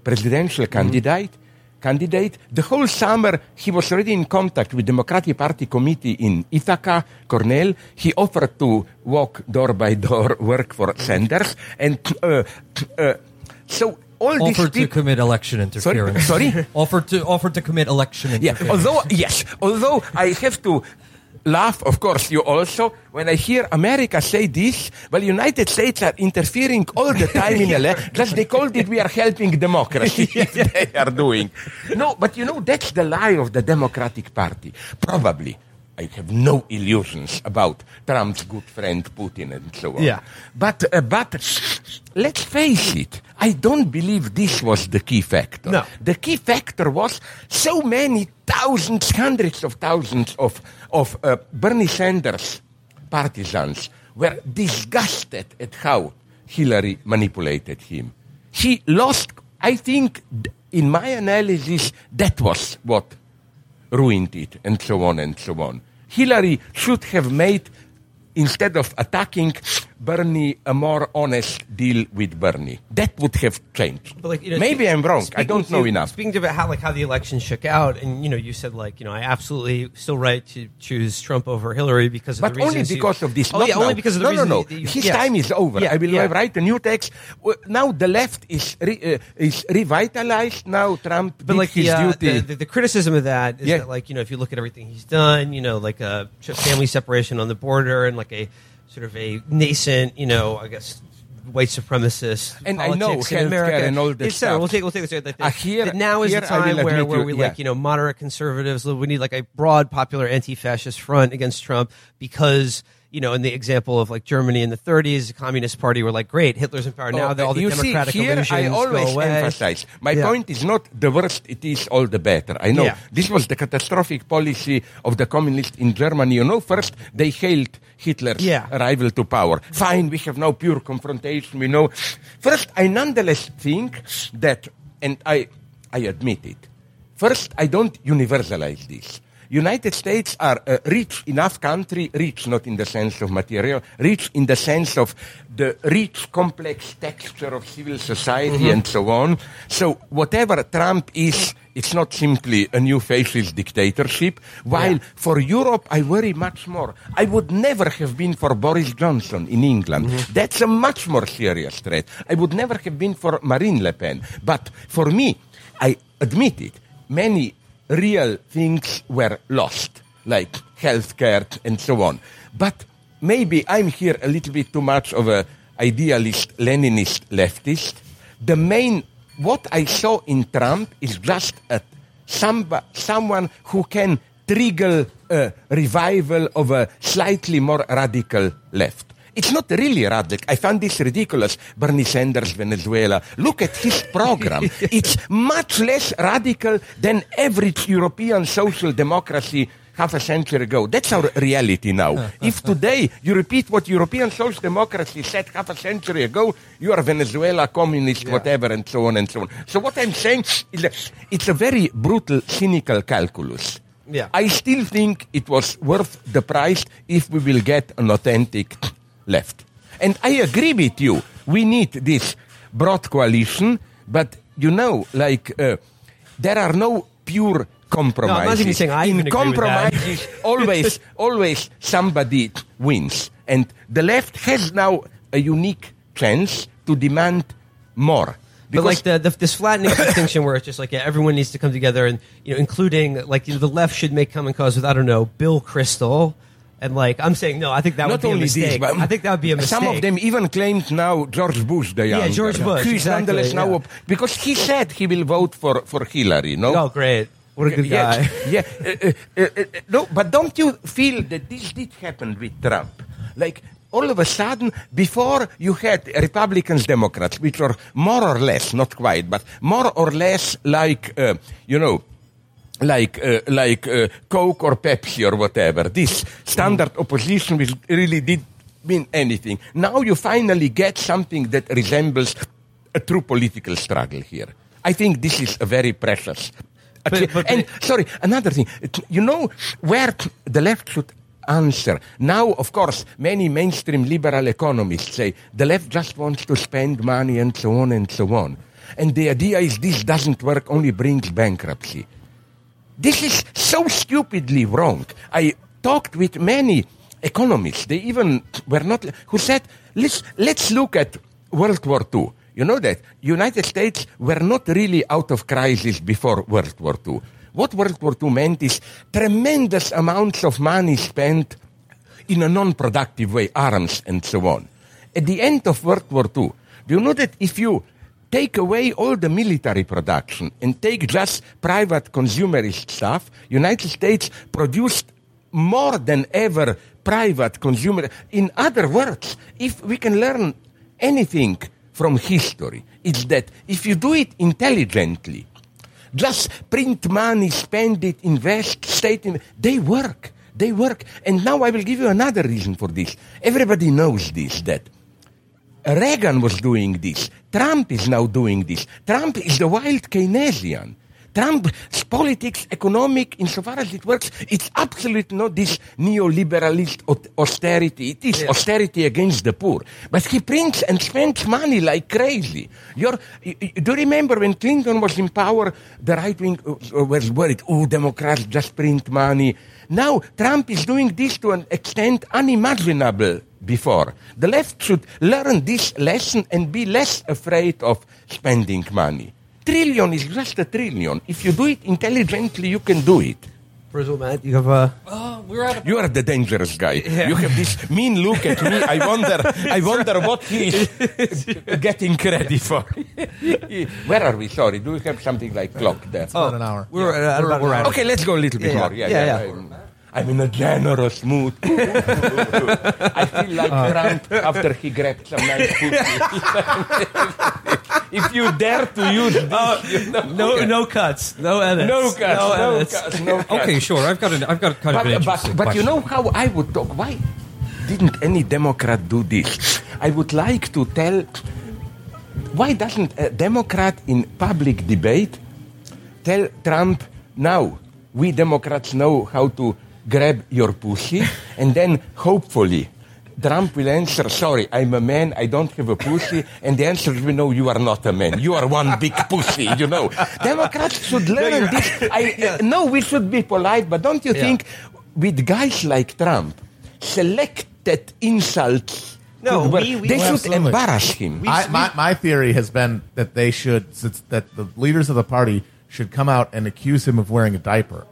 presidential candidate, mm-hmm. candidate, the whole summer he was already in contact with Democratic Party committee in Ithaca, Cornell. He offered to walk door by door, <laughs> work for Sanders, and uh, uh, so all offered to commit election interference. Sorry, Sorry? <laughs> offered to offered to commit election interference. Yeah, although yes, although I have to laugh, of course, you also, when I hear America say this, well, United States are interfering all the time in <laughs> election. Just they called it we are helping democracy. <laughs> they are doing. No, but you know, that's the lie of the Democratic Party. Probably. I have no illusions about Trump's good friend Putin and so on. Yeah. But, uh, but let's face it, I don't believe this was the key factor. No. The key factor was so many thousands, hundreds of thousands of, of uh, Bernie Sanders partisans were disgusted at how Hillary manipulated him. He lost, I think, in my analysis, that was what ruined it, and so on and so on. Hillary should have made, instead of attacking Bernie, a more honest deal with Bernie. That would have changed. But like, you know, Maybe I'm wrong. I don't know to- enough. Speaking about how like how the election shook out, and you know, you said like you know, I absolutely still right to choose Trump over Hillary because of But the only reasons you- because of this. Oh not yeah, only because of the no, reasons no, no. you- His yes. time is over. Yeah, I will yeah. write a new text. Now the left is re, uh, is revitalized. Now Trump But did like his the, uh, duty. the, the, the criticism of that is Yeah. that like you know if you look at everything he's done, you know like a family separation on the border and like a sort of a nascent, you know, I guess white supremacist And I know in America. and all that It's settled. We'll take we'll take this. That, Uh, here- that now is the time where, where you- we yeah. like you know moderate conservatives. We need like a broad popular anti-fascist front against Trump because. You know, in the example of like Germany in the 30s, the Communist Party were like, "Great, Hitler's in power oh, now." Oh, all the democratic see, here illusions I always go away. emphasize. My Yeah. point is not the worse it is, all the better. I know Yeah. this was the catastrophic policy of the communists in Germany. You know, first they hailed Hitler's Yeah. arrival to power. Fine, we have now pure confrontation. We know. First, I nonetheless think that, and I, I admit it. First, I don't universalize this. United States are a rich enough country, rich not in the sense of material, rich in the sense of the rich, complex texture of civil society mm-hmm. and so on. So whatever Trump is, it's not simply a new fascist dictatorship. While for Europe, I worry much more. I would never have been for Boris Johnson in England. Mm-hmm. That's a much more serious threat. I would never have been for Marine Le Pen. But for me, I admit it, many real things were lost, like healthcare and so on. But maybe I'm here a little bit too much of a idealist, Leninist, leftist. The main, what I saw in Trump is just a, some, someone who can trigger a revival of a slightly more radical left. It's not really radical. I found this ridiculous. Bernie Sanders, Venezuela. Look at his program. <laughs> it's much less radical than average European social democracy half a century ago. That's our reality now. <laughs> if today you repeat what European social democracy said half a century ago, you are Venezuela, communist, whatever, and so on and so on. So what I'm saying is that it's a very brutal, cynical calculus. Yeah. I still think it was worth the price if we will get an authentic left. And I agree with you. We need this broad coalition, but you know, like uh, there are no pure compromises. even saying I In even agree with that. compromises, always, always somebody wins, and the left has now a unique chance to demand more. But like the, the this flattening <coughs> distinction where it's just like yeah, everyone needs to come together and you know including like you know, the left should make common cause with I don't know Bill Kristol and like I'm saying no I think that would Not be a mistake this, but I think that would be a mistake Some of them even claimed now George Bush the younger. George Bush, Who is exactly, nonetheless now yeah. up- because he said he will vote for for Hillary. No. oh great what a good Yeah, guy <laughs> yeah. Uh, uh, uh, uh, no, but don't you feel that this did happen with Trump? Like all of a sudden, before you had Republicans, Democrats, which are more or less, not quite, but more or less like, uh, you know, like uh, like uh, Coke or Pepsi or whatever. This standard opposition really did mean anything. Now you finally get something that resembles a true political struggle here. I think this is a very precious. But- but- and sorry, another thing. You know where the left should answer. Now, of course, many mainstream liberal economists say the left just wants to spend money and so on and so on. And the idea is this doesn't work, only brings bankruptcy. This is so stupidly wrong. I talked with many economists. They even were not, who said, let's, let's look at World War II. You know that United States were not really out of crisis before World War II. What World War II meant is tremendous amounts of money spent in a non-productive way, arms and so on. At the end of World War II, do you know that if you take away all the military production and take just private consumerist stuff, United States produced more than ever private consumer. In other words, if we can learn anything from history, it's that if you do it intelligently, just print money, spend it, invest, state, in, they work. They work. And now I will give you another reason for this. Everybody knows this, that Reagan was doing this. Trump is now doing this. Trump is the wild Keynesian. Trump's politics, economic, insofar as it works, it's absolutely not this neoliberalist austerity. It is austerity against the poor. But he prints and spends money like crazy. You're, you, you- do you remember when Clinton was in power, the right wing uh, uh, was worried, oh, Democrats just print money. Now, Trump is doing this to an extent unimaginable before. The left should learn this lesson and be less afraid of spending money. Trillion is just a trillion. If you do it intelligently, you can do it. Bristle, Matt, you have a. Oh, we're at a You are the dangerous guy. You have this mean look at me. I wonder, I wonder what he is getting ready for. Where are we? Sorry, do we have something like clock there? About an hour. We're, at about we're an at hour. Okay, let's go a little bit Yeah, more. Yeah, yeah, yeah. Yeah. I'm, I'm in a generous mood. <laughs> I feel like uh, Trump after he grabbed some nice cookies. <laughs> if you dare to use this, uh, you know, No, no cuts, no edits, no cuts, no no edits. cuts, no <laughs> cuts. Okay, sure. I've got an, I've got kind of an But, but, interesting but you know how I would talk? Why didn't any Democrat do this? I would like to tell why doesn't a Democrat in public debate tell Trump now we Democrats know how to grab your pussy and then hopefully Trump will answer, sorry, I'm a man, I don't have a pussy, and the answer will be, no, you are not a man. You are one big pussy, you know. Democrats should learn this. I, uh, no, we should be polite, but don't you think with guys like Trump, selected insults, No, we- we- they Oh, should absolutely. embarrass him. I, my, my theory has been that they should, since that the leaders of the party should come out and accuse him of wearing a diaper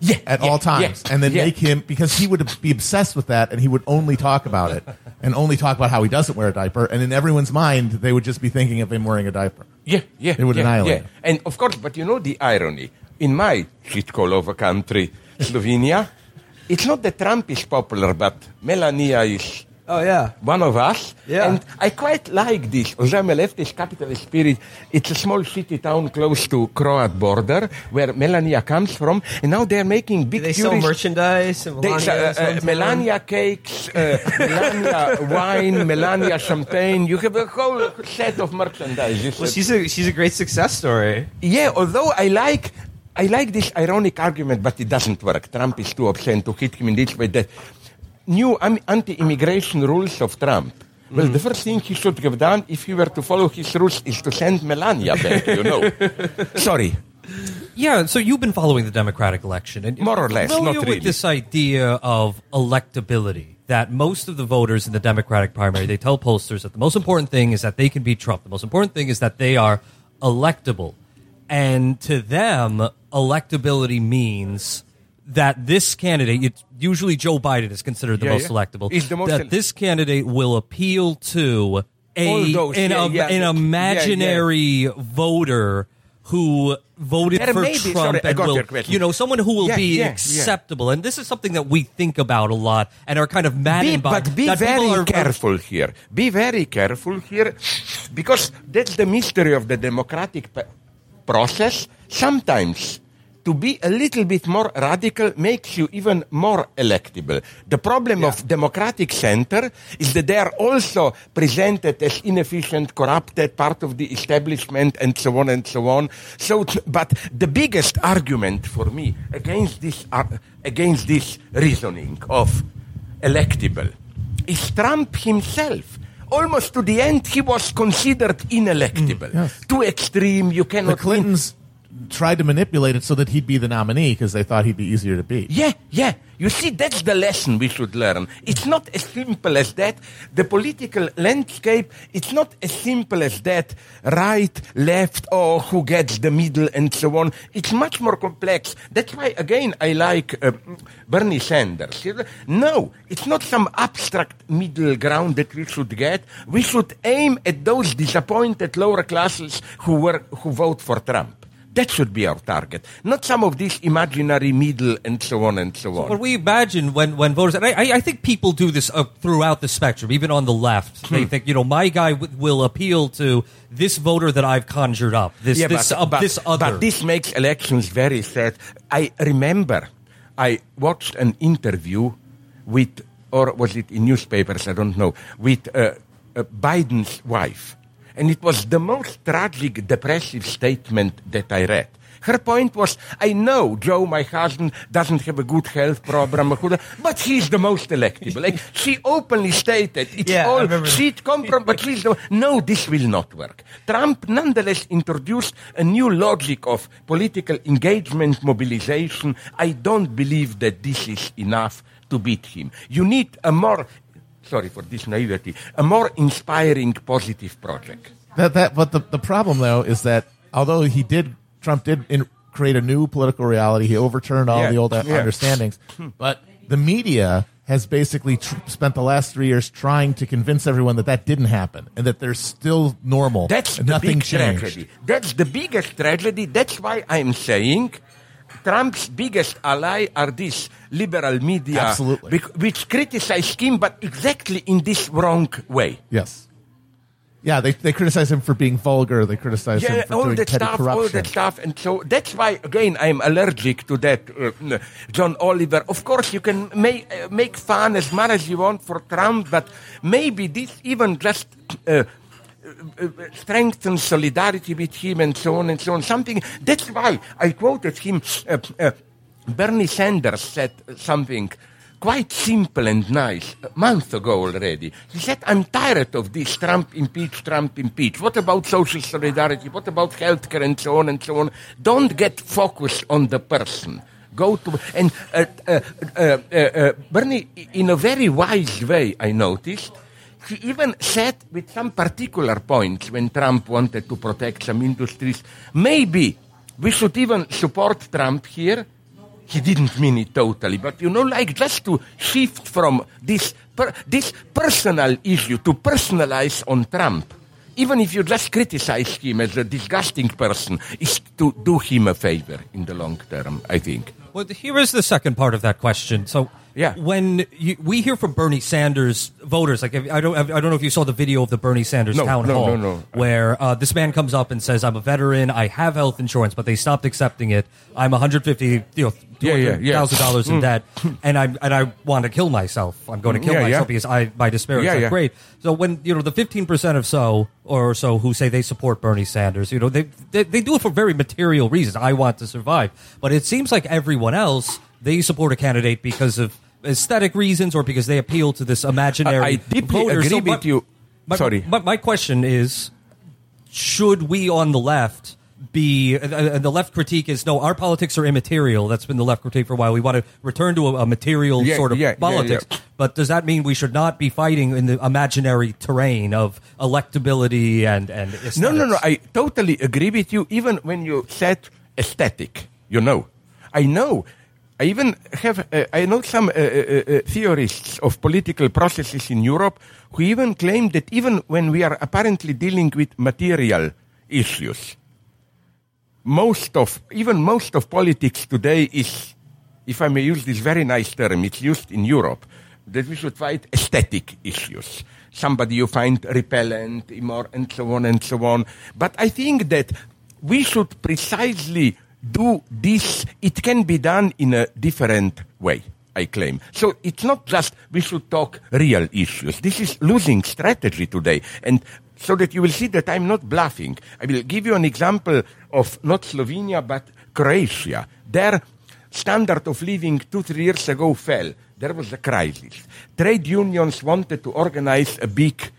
yeah, at yeah, all times, yeah, and then yeah. make him because he would be obsessed with that, and he would only talk about it, <laughs> and only talk about how he doesn't wear a diaper, and in everyone's mind, they would just be thinking of him wearing a diaper. Yeah, yeah. They would yeah, annihilate him. And of course, but you know the irony. In my shitcall of a country, Slovenia, it's not that Trump is popular, but Melania is Oh yeah. one of us. Yeah. And I quite like this. I'm a leftist capitalist spirit, it's a small city town close to Croat border where Melania comes from. And now they're making Do big they sell merchandise and they, Melania uh, uh. Melania cakes, uh, Melania <laughs> wine, Melania champagne. You have a whole set of merchandise. Well, she's a she's a great success story. yeah, although I like I like this ironic argument, but it doesn't work. Trump is too obscene to hit him in this way. That new anti-immigration rules of Trump. Well, the first thing he should have done, if he were to follow his rules, is to send Melania back. You know. <laughs> Sorry. Yeah, so you've been following the Democratic election, and More or less, familiar not with this idea of electability. That most of the voters in the Democratic primary they tell pollsters that the most important thing is that they can beat Trump. The most important thing is that they are electable, and to them, electability means that this candidate, it's usually Joe Biden is considered the Yeah, most yeah. electable. He's the most that el- this candidate will appeal to a an, yeah, a- an imaginary voter who voted for may be- Trump sorry, and will, you know, someone who will be acceptable. And this is something that we think about a lot and are kind of Be, maddened by. but be very are- careful here. Be very careful here, because that's the mystery of the democratic process. Sometimes to be a little bit more radical makes you even more electable. The problem of democratic center is that they are also presented as inefficient, corrupted, part of the establishment, and so on and so on. So, but the biggest argument for me against this, uh, against this reasoning of electable is Trump himself. Almost to the end, he was considered inelectable. yes. Too extreme, you The cannot win. Clintons tried to manipulate it so that he'd be the nominee because they thought he'd be easier to beat. Yeah, yeah. You see, that's the lesson we should learn. It's not as simple as that. The political landscape, it's not as simple as that. Right, left, or who gets the middle, and so on. It's much more complex. That's why, again, I like uh, Bernie Sanders. No, it's not some abstract middle ground that we should get. We should aim at those disappointed lower classes who were who vote for Trump. That should be our target, not some of this imaginary middle and so on and so on. What we imagine when, when voters, and I, I I think people do this uh, throughout the spectrum, even on the left. Hmm. They think, you know, my guy w- will appeal to this voter that I've conjured up, this Yeah, this but, uh, but- this other. but this makes elections very sad. I remember I watched an interview with, or was it in newspapers? I don't know, with uh, uh, Biden's wife. And it was the most tragic, depressive statement that I read. Her point was, I know Joe, my husband, doesn't have a good health problem, <laughs> but he's the most electable. Like, she openly stated, it's Yeah, all sheet compromise, but she's the, no, this will not work. Trump nonetheless introduced a new logic of political engagement, mobilization. I don't believe that this is enough to beat him. You need a more, sorry for this naivety, a more inspiring, positive project. That that but the the problem though is that although he did Trump did in, create a new political reality, he overturned all Yeah, the old yeah. understandings. But the media has basically tr- spent the last three years trying to convince everyone that that didn't happen and that they're still normal. That's nothing changed. tragedy. That's the biggest tragedy. That's why I'm saying Trump's biggest ally are these liberal media, Absolutely. bec- which criticize him, but exactly in this wrong way. Yes. Yeah, they they criticize him for being vulgar. They criticize him for all doing that petty stuff, all corruption. that stuff, and so that's why again I'm allergic to that. Uh, John Oliver. Of course, you can make uh, make fun as much as you want for Trump, but maybe this even just. Uh, strengthens solidarity with him and so on and so on. Something that's why I quoted him. Uh, uh, Bernie Sanders said something quite simple and nice a month ago already. He said, I'm tired of this Trump impeach, Trump impeach. What about social solidarity? What about healthcare and so on and so on? Don't get focused on the person. Go to, and uh, uh, uh, uh, uh, Bernie, in a very wise way, I noticed, he even said with some particular points when Trump wanted to protect some industries, maybe we should even support Trump here. He didn't mean it totally, but you know, like just to shift from this per, this personal issue to personalize on Trump, even if you just criticize him as a disgusting person, is to do him a favor in the long term. I think. Well, here is the second part of that question. So, Yeah. when you, we hear from Bernie Sanders voters, like I don't, I don't know if you saw the video of the Bernie Sanders No, town no, hall, no, no. where uh, this man comes up and says, "I'm a veteran. I have health insurance, but they stopped accepting it. I'm 150, you know, Yeah, yeah, yeah. thousand dollars in debt, and I and I want to kill myself. I'm going to kill Yeah, yeah. myself because I my despair is Yeah, yeah. great. So when you know the 15 percent of so or so who say they support Bernie Sanders, you know they, they they do it for very material reasons. I want to survive, but it seems like everyone else they support a candidate because of aesthetic reasons or because they appeal to this imaginary. I- I deeply voter. agree So with my- you. my- Sorry. but my question is should we on the left be uh, uh, the left critique is no our politics are immaterial that's been the left critique for a while we want to return to a, a material Yeah, sort of yeah, yeah, politics yeah. but does that mean we should not be fighting in the imaginary terrain of electability and and aesthetics? No, no, no. I totally agree with you. Even when you said aesthetic, you know, I know. I even have. Uh, I know some uh, uh, uh, theorists of political processes in Europe who even claim that even when we are apparently dealing with material issues, most of even most of politics today is, if I may use this very nice term, it's used in Europe that we should fight aesthetic issues. Somebody you find repellent, immor- and so on and so on. But I think that we should precisely do this. It can be done in a different way. I claim. So it's not just we should talk real issues. This is losing strategy today. And so that you will see that I'm not bluffing. I will give you an example of not Slovenia, but Croatia. Their standard of living two, three years ago fell. There was a crisis. Trade unions wanted to organize a big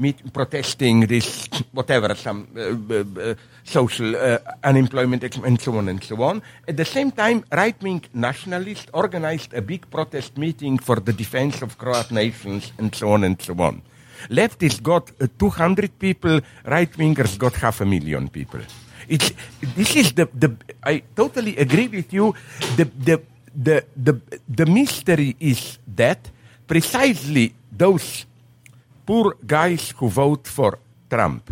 meet, protesting this, whatever, some uh, uh, uh, social uh, unemployment and so on and so on. At the same time, right-wing nationalists organized a big protest meeting for the defense of Croat nations and so on and so on. Leftists got uh, 200 people, right-wingers got half a million people. It's, this is the, the, I totally agree with you. The, the, the, the, the mystery is that precisely those poor guys who vote for Trump,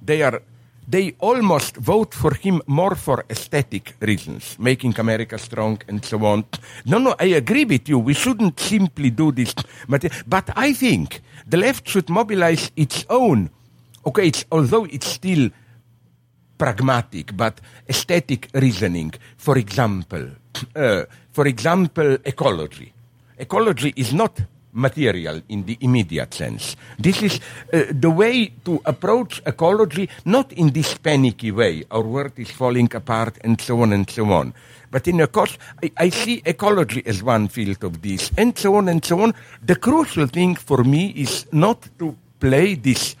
they are they almost vote for him more for aesthetic reasons, making America strong and so on. No, no, I agree with you. We shouldn't simply do this. But, I think the left should mobilize its own, okay, it's, although it's still pragmatic, but aesthetic reasoning. For example, <clears throat> uh, for example, ecology. Ecology is not material in the immediate sense. This is uh, the way to approach ecology, not in this panicky way, our world is falling apart and so on and so on. But in a course, I, I see ecology as one field of this, and so on and so on. The crucial thing for me is not to play this.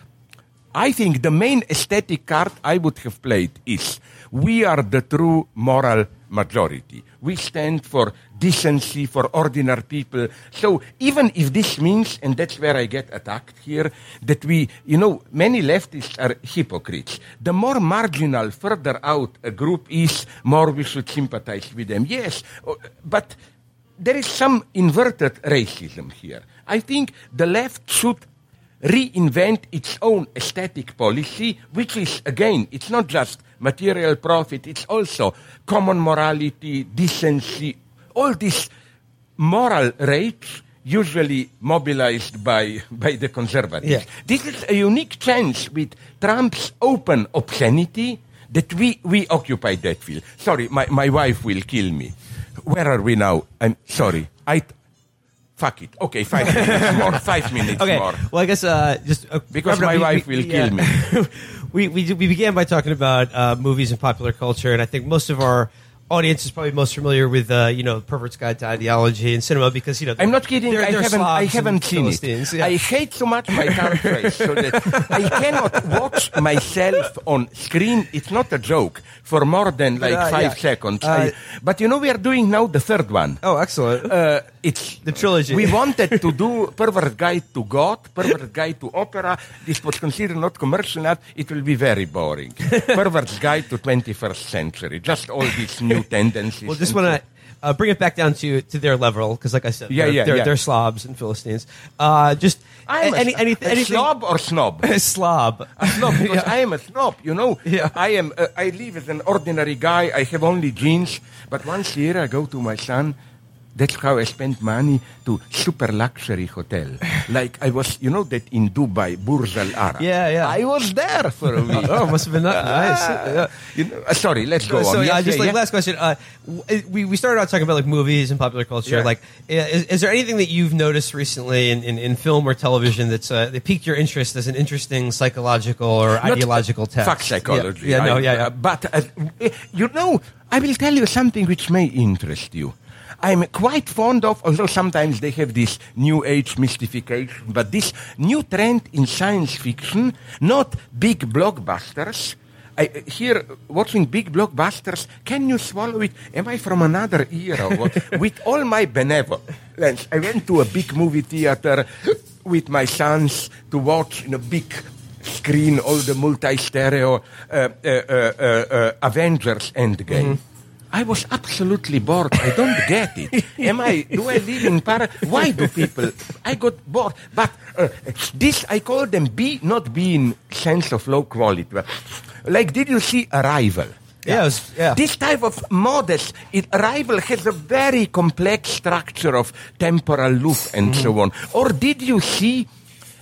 I think the main aesthetic card I would have played is we are the true moral majority. We stand for decency, for ordinary people. So even if this means, and that's where I get attacked here, that we, you know, many leftists are hypocrites. The more marginal, further out a group is, more we should sympathize with them. Yes, but there is some inverted racism here. I think the left should reinvent its own aesthetic policy, which is, again, it's not just material profit, it's also common morality, decency, all these moral rates usually mobilized by, by the conservatives. Yeah. This is a unique chance with Trump's open obscenity that we, we occupy that field. Sorry, my, my wife will kill me. Where are we now? I'm sorry. I, fuck it. Okay, five minutes <laughs> more. Five minutes Okay. more. Well, I guess uh, just uh, Because my wife we- will yeah. kill me. <laughs> we, we we began by talking about uh, movies and popular culture, and I think most of our audience is probably most familiar with uh, you know Pervert's Guide to Ideology and cinema because you know I'm not kidding. they're- I they're haven't. I haven't seen it. Yeah. I hate so much my country so that I cannot watch myself on screen. It's not a joke for more than like uh, five yeah. seconds. Uh, I- but you know, we are doing now the third one. oh, excellent. It's The trilogy. We wanted to do Pervert Guide to God, Pervert Guide to Opera. This was considered not commercial enough. It will be very boring. <laughs> Pervert's Guide to 21st Century. Just all these new <laughs> tendencies. well, just want to. Uh, bring it back down to, to their level because, like I said, Yeah, they're, yeah, they're, yeah. they're slobs and Philistines. Uh, just I'm any, a, any, a anything, slob or snob? <laughs> A slob. snob because I am a snob. You know, Yeah. I am. Uh, I live as an ordinary guy. I have only jeans, but once a year I go to my son. That's how I spend money to super luxury hotel. <laughs> Like I was, you know, that in Dubai, Burj Al Arab. Yeah, yeah. I was there for a <laughs> week. oh, must have been nice. Yeah. <laughs> You know, uh, sorry, let's go so on. yeah, Yes, just yeah, like yeah. last question. Uh, we we started out talking about like movies and popular culture. Yeah. Like, is, is there anything that you've noticed recently in, in, in film or television that's uh, that piqued your interest as an interesting psychological or Not- ideological text? Fuck psychology. Yeah, yeah no, yeah, yeah. uh, but uh, you know, I will tell you something which may interest you. I'm quite fond of, although sometimes they have this new age mystification, but this new trend in science fiction, not big blockbusters. I, uh, here, watching big blockbusters, can you swallow it? Am I from another era? what? <laughs> with all my benevolence, I went to a big movie theater with my sons to watch in a big screen all the multi-stereo uh, uh, uh, uh, uh, Avengers Endgame. I was absolutely bored. I don't get it. <laughs> Am I? Do I live in Paris? Why do people? I got bored. But uh, this I call them be not being sense of low quality. Like, did you see Arrival? Yeah, was- yeah. This type of models, it, Arrival has a very complex structure of temporal loop and so on. Or did you see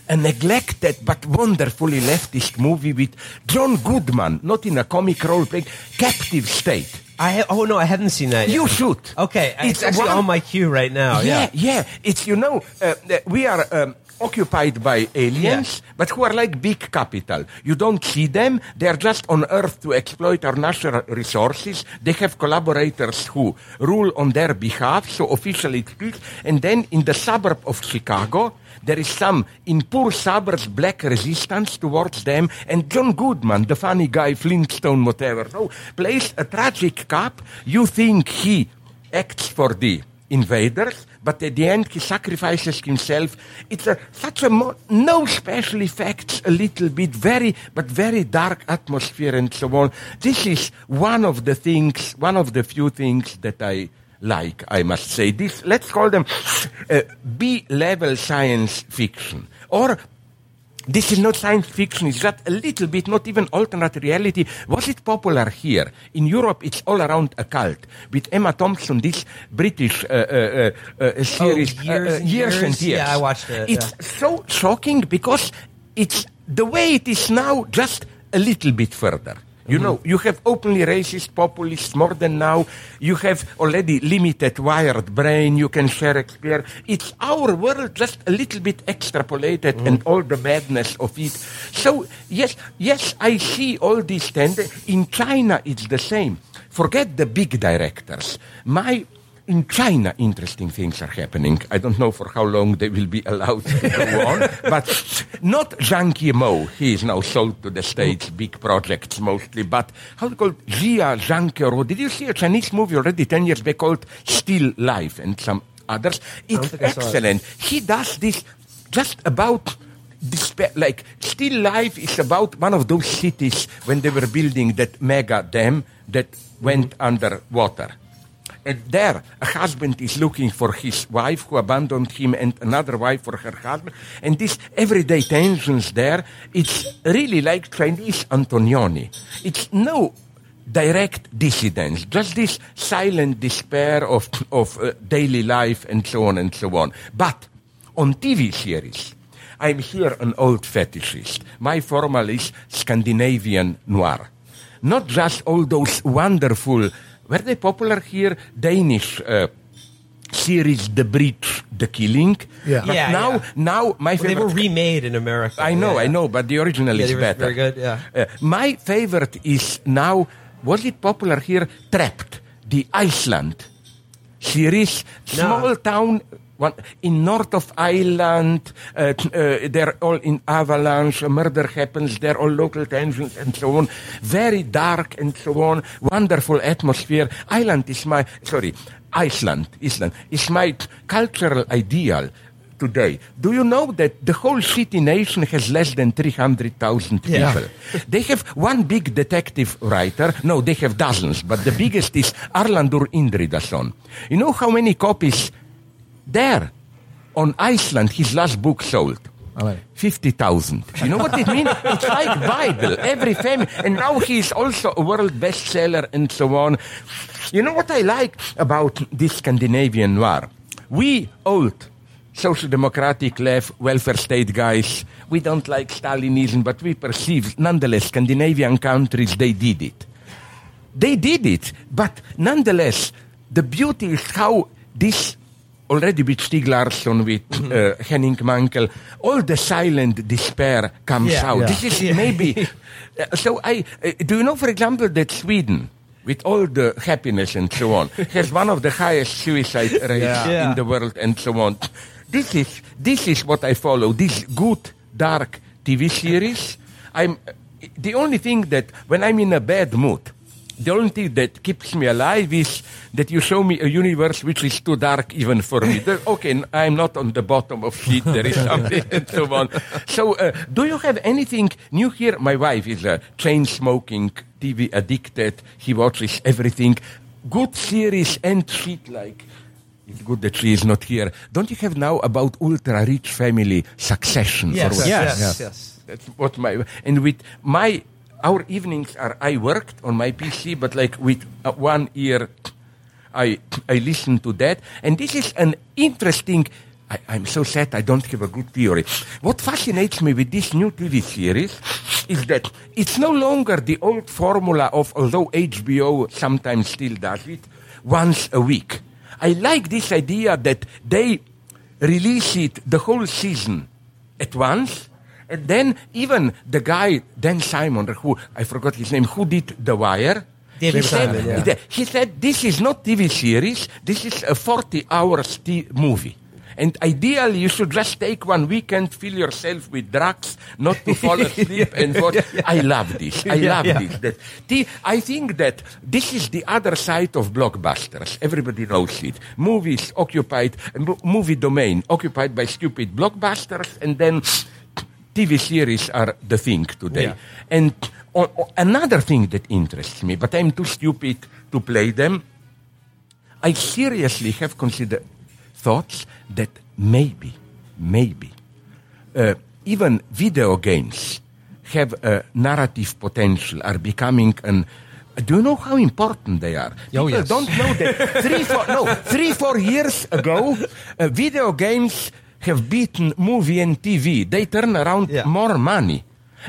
a neglected but wonderfully leftist movie with John Goodman, not in a comic role playing, Captive State? I ha- oh no, I haven't seen that. yet. You should. Okay, it's actually one- on my queue right now. yeah, Yeah. yeah. It's you know uh, we are um, occupied by aliens, but who are like big capital. You don't see them. They are just on Earth to exploit our natural resources. They have collaborators who rule on their behalf, so officially it speaks. And then in the suburb of Chicago, there is some in poor suburbs black resistance towards them. And John Goodman, the funny guy, Flintstone, whatever, no, plays a tragic cop. You think he acts for the invaders, but at the end he sacrifices himself. It's a, such a mo- no special effects, a little bit very, but very dark atmosphere and so on. This is one of the things, one of the few things that I like, I must say. This, let's call them uh, B-level science fiction. Or this is not science fiction, it's just a little bit, not even alternate reality. Was it popular here? In Europe, it's all around a cult. With Emma Thompson, this British uh, uh, uh, uh, series. Oh, Years and years and Years? years. Yeah, I watched it, It's so shocking because it's the way it is now, just a little bit further. You know, you have openly racist populists more than now. You have already limited wired brain. You can share experience. It's our world just a little bit extrapolated and mm. all the madness of it. So, yes, yes, I see all these tendencies. In China, it's the same. Forget the big directors. My in China, interesting things are happening. I don't know for how long they will be allowed to go on, <laughs> but not Zhang Yimou. He is now sold to the States, big projects mostly, but how to call Jia Zhang Did you see a Chinese movie already 10 years back called Still Life and some others? It's saw it. excellent. He does this just about despair. Like, Still Life is about one of those cities when they were building that mega dam that went mm-hmm. underwater. And there, a husband is looking for his wife who abandoned him and another wife for her husband. And this everyday tensions there, it's really like Chinese Antonioni. It's no direct dissidence, just this silent despair of, of uh, daily life and so on and so on. But on TV series, I'm here an old fetishist. My formal is Scandinavian noir. Not just all those wonderful, were they popular here? Danish uh, series, The Bridge, The Killing. Yeah. But Yeah, now, yeah. now my Well, they favorite. were remade in America. I know, Yeah, I know, but the original Yeah, is better. very good, yeah. Uh, my favorite is now, was it popular here? Trapped, the Iceland series, No. small town. One, in north of Ireland, uh, uh, they're all in avalanche, a murder happens, there all local tensions and so on. Very dark and so on. Wonderful atmosphere. Ireland is my, sorry, Iceland, Iceland is my cultural ideal today. Do you know that the whole city nation has less than 300,000 people? Yeah. They have one big detective writer. No, they have dozens, but the biggest is Arnaldur Indridason. You know how many copies there on Iceland his last book sold? How 50,000. You know what it means? It's like Bible. Every family. And now he is also a world bestseller and so on. You know what I like about this Scandinavian noir? We old social democratic left welfare state guys, we don't like Stalinism, but we perceive nonetheless Scandinavian countries, they did it. They did it, but nonetheless, the beauty is how this already with Stieg Larsson, with uh, Henning Mankell, all the silent despair comes Yeah. out. Yeah. This is maybe. <laughs> uh, so I uh, do you know, for example, that Sweden. With all the happiness and so on, <laughs> has one of the highest suicide rates Yeah. in the world and so on. This is this is what I follow. This good dark TV series. I'm the only thing that when I'm in a bad mood, the only thing that keeps me alive is that you show me a universe which is too dark even for me. The- okay, I'm not on the bottom of shit. There is <laughs> something and so on. So, uh, do you have anything new here? My wife is a chain smoking, TV addicted. He watches everything. Good series and shit like. It's good that she is not here. Don't you have now about ultra rich family succession? Yes, or what? yes, Yes. yes. That's what my and with my our evenings are I worked on my PC, but like with uh, one ear, I I listen to that, and this is an interesting. I, I'm so sad I don't have a good theory. What fascinates me with this new TV series is that it's no longer the old formula of, although HBO sometimes still does it, once a week. I like this idea that they release it the whole season at once. And then even the guy, Dan Simon, who I forgot his name, who did The Wire. David he said, yeah. he- said, this is not TV series, this is a 40 hours t- movie. And ideally, you should just take one weekend, fill yourself with drugs, not to fall <laughs> asleep and watch. I love this. I Yeah, love yeah. this. That, the, I think that this is the other side of blockbusters. Everybody knows it. Movies occupied, mo- movie domain occupied by stupid blockbusters, and then TV series are the thing today. Yeah. And another thing that interests me, but I'm too stupid to play them. I seriously have considered thoughts that maybe, maybe, uh, even video games have a narrative potential, are becoming an. Do you know how important they are? Oh, People yes. don't know that <laughs> three, four, no, three, four years ago, uh, video games have beaten movie and TV. They turn around Yeah. more money.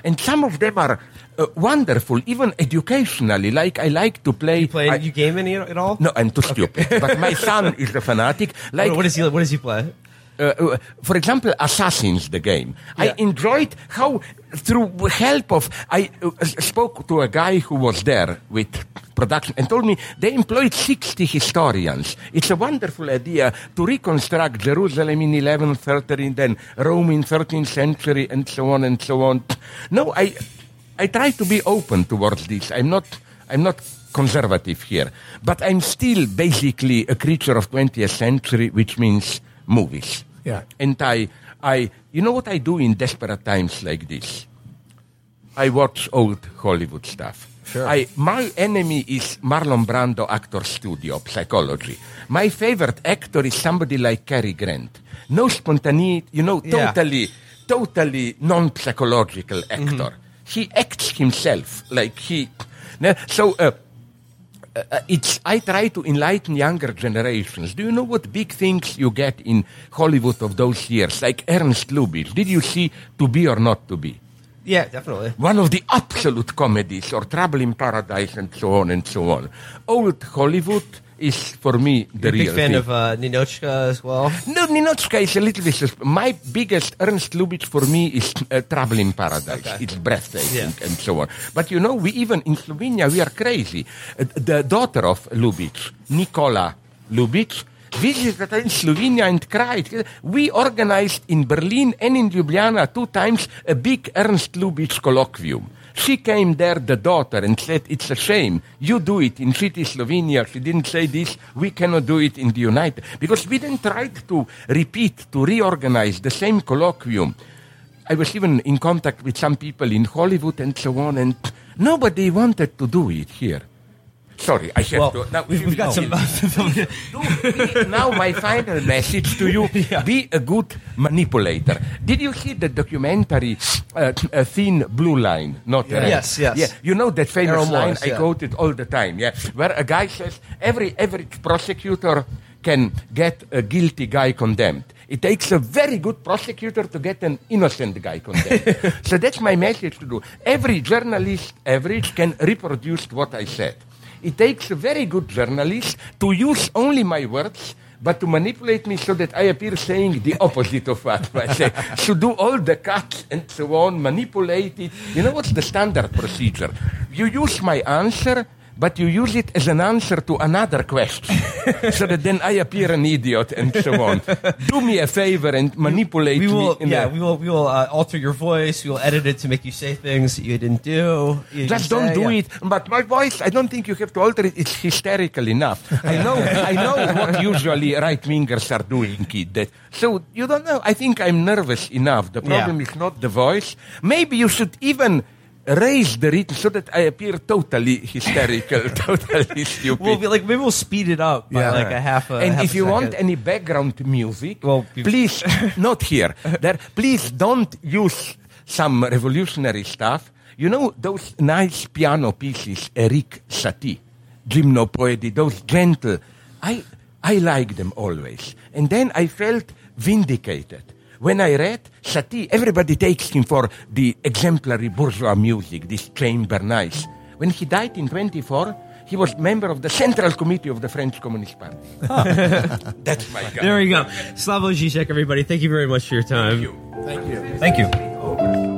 and some of them are uh, wonderful, even educationally. Like I like to play. You play? I- you game any at all? no, I'm too stupid. but my son is a fanatic. <laughs> Like What, what does he? What does he play? Uh, uh, for example, Assassins, the game. I enjoyed how, through help of, I uh, spoke to a guy who was there with production and told me they employed 60 historians. It's a wonderful idea to reconstruct Jerusalem in 11th century, then Rome in 13th century, and so on and so on. No, I, I try to be open towards this. I'm not, I'm not conservative here, but I'm still basically a creature of 20th century, which means movies. Yeah. And I, I, you know what I do in desperate times like this? I watch old Hollywood stuff. Sure. I, my enemy is Marlon Brando Actor Studio, psychology. My favorite actor is somebody like Cary Grant. No spontaneity, you know, Yeah. totally, totally non-psychological actor. He acts himself like he. So, uh, uh, it's I try to enlighten younger generations. Do you know what big things you get in Hollywood of those years, like Ernst Lubitsch? Did you see To Be or Not to Be? Yeah, definitely. One of the absolute comedies, or Trouble in Paradise, and so on and so on. Old Hollywood is for me the You're a big real fan thing. of uh, Ninotchka as well. No, Ninotchka is a little bit. My biggest Ernst Lubitsch for me is uh, Trouble in Paradise. Okay. It's breathtaking Yeah. and so on. But you know, we even in Slovenia we are crazy. Uh, the daughter of Lubitsch, Nicola Lubitsch, visited in Slovenia and cried. We organized in Berlin and in Ljubljana two times a big Ernst Lubitsch colloquium. She came there, the daughter, and said, It's a shame. You do it in city Slovenia. She didn't say this. We cannot do it in the United. Because we then tried to repeat, to reorganize the same colloquium. I was even in contact with some people in Hollywood and so on, and nobody wanted to do it here. Sorry, I have Well, to. Now, we've, we've got <laughs> no. some. Do- now my final message to you <laughs> be a good manipulator did you see the documentary uh, uh, thin blue line not red? Yes, yes. yeah you know that famous line Morris, i yeah. quote it all the time yeah where a guy says every average prosecutor can get a guilty guy condemned it takes a very good prosecutor to get an innocent guy condemned. <laughs> so that's my message to do. Every journalist, average, can reproduce what I said. It takes a very good journalist to use only my words, but to manipulate me so that I appear saying the opposite of what I say. <laughs> so do all the cuts and so on, manipulate it. You know what's the standard procedure? You use my answer, but you use it as an answer to another question, <laughs> so that then I appear an idiot and so on. Do me a favor and manipulate we will, me. yeah, we will, we will uh, alter your voice. We will edit it to make you say things that you didn't do. You Just didn't don't say, do yeah. it. But my voice, I don't think you have to alter it. It's hysterical enough. I know, I know what usually right wingers are doing, kid. That, so you don't know. I think I'm nervous enough. The problem Yeah. is not the voice. Maybe you should even raise the rhythm so that I appear totally hysterical, <laughs> totally stupid. We'll be like maybe we'll speed it up by Yeah. like a half a. and half if a you want any background music, Well, please, <laughs> not here. There, please don't use some revolutionary stuff. You know those nice piano pieces, Eric Satie, Gymnopoedy, those gentle. I I like them always, and then I felt vindicated. When I read Satie, everybody takes him for the exemplary bourgeois music, this chamber nice. When he died in 24, he was member of the Central Committee of the French Communist Party. <laughs> That's my guy. There you go. Slavoj Žižek, everybody. Thank you very much for your time. Thank you. Thank you. Thank you.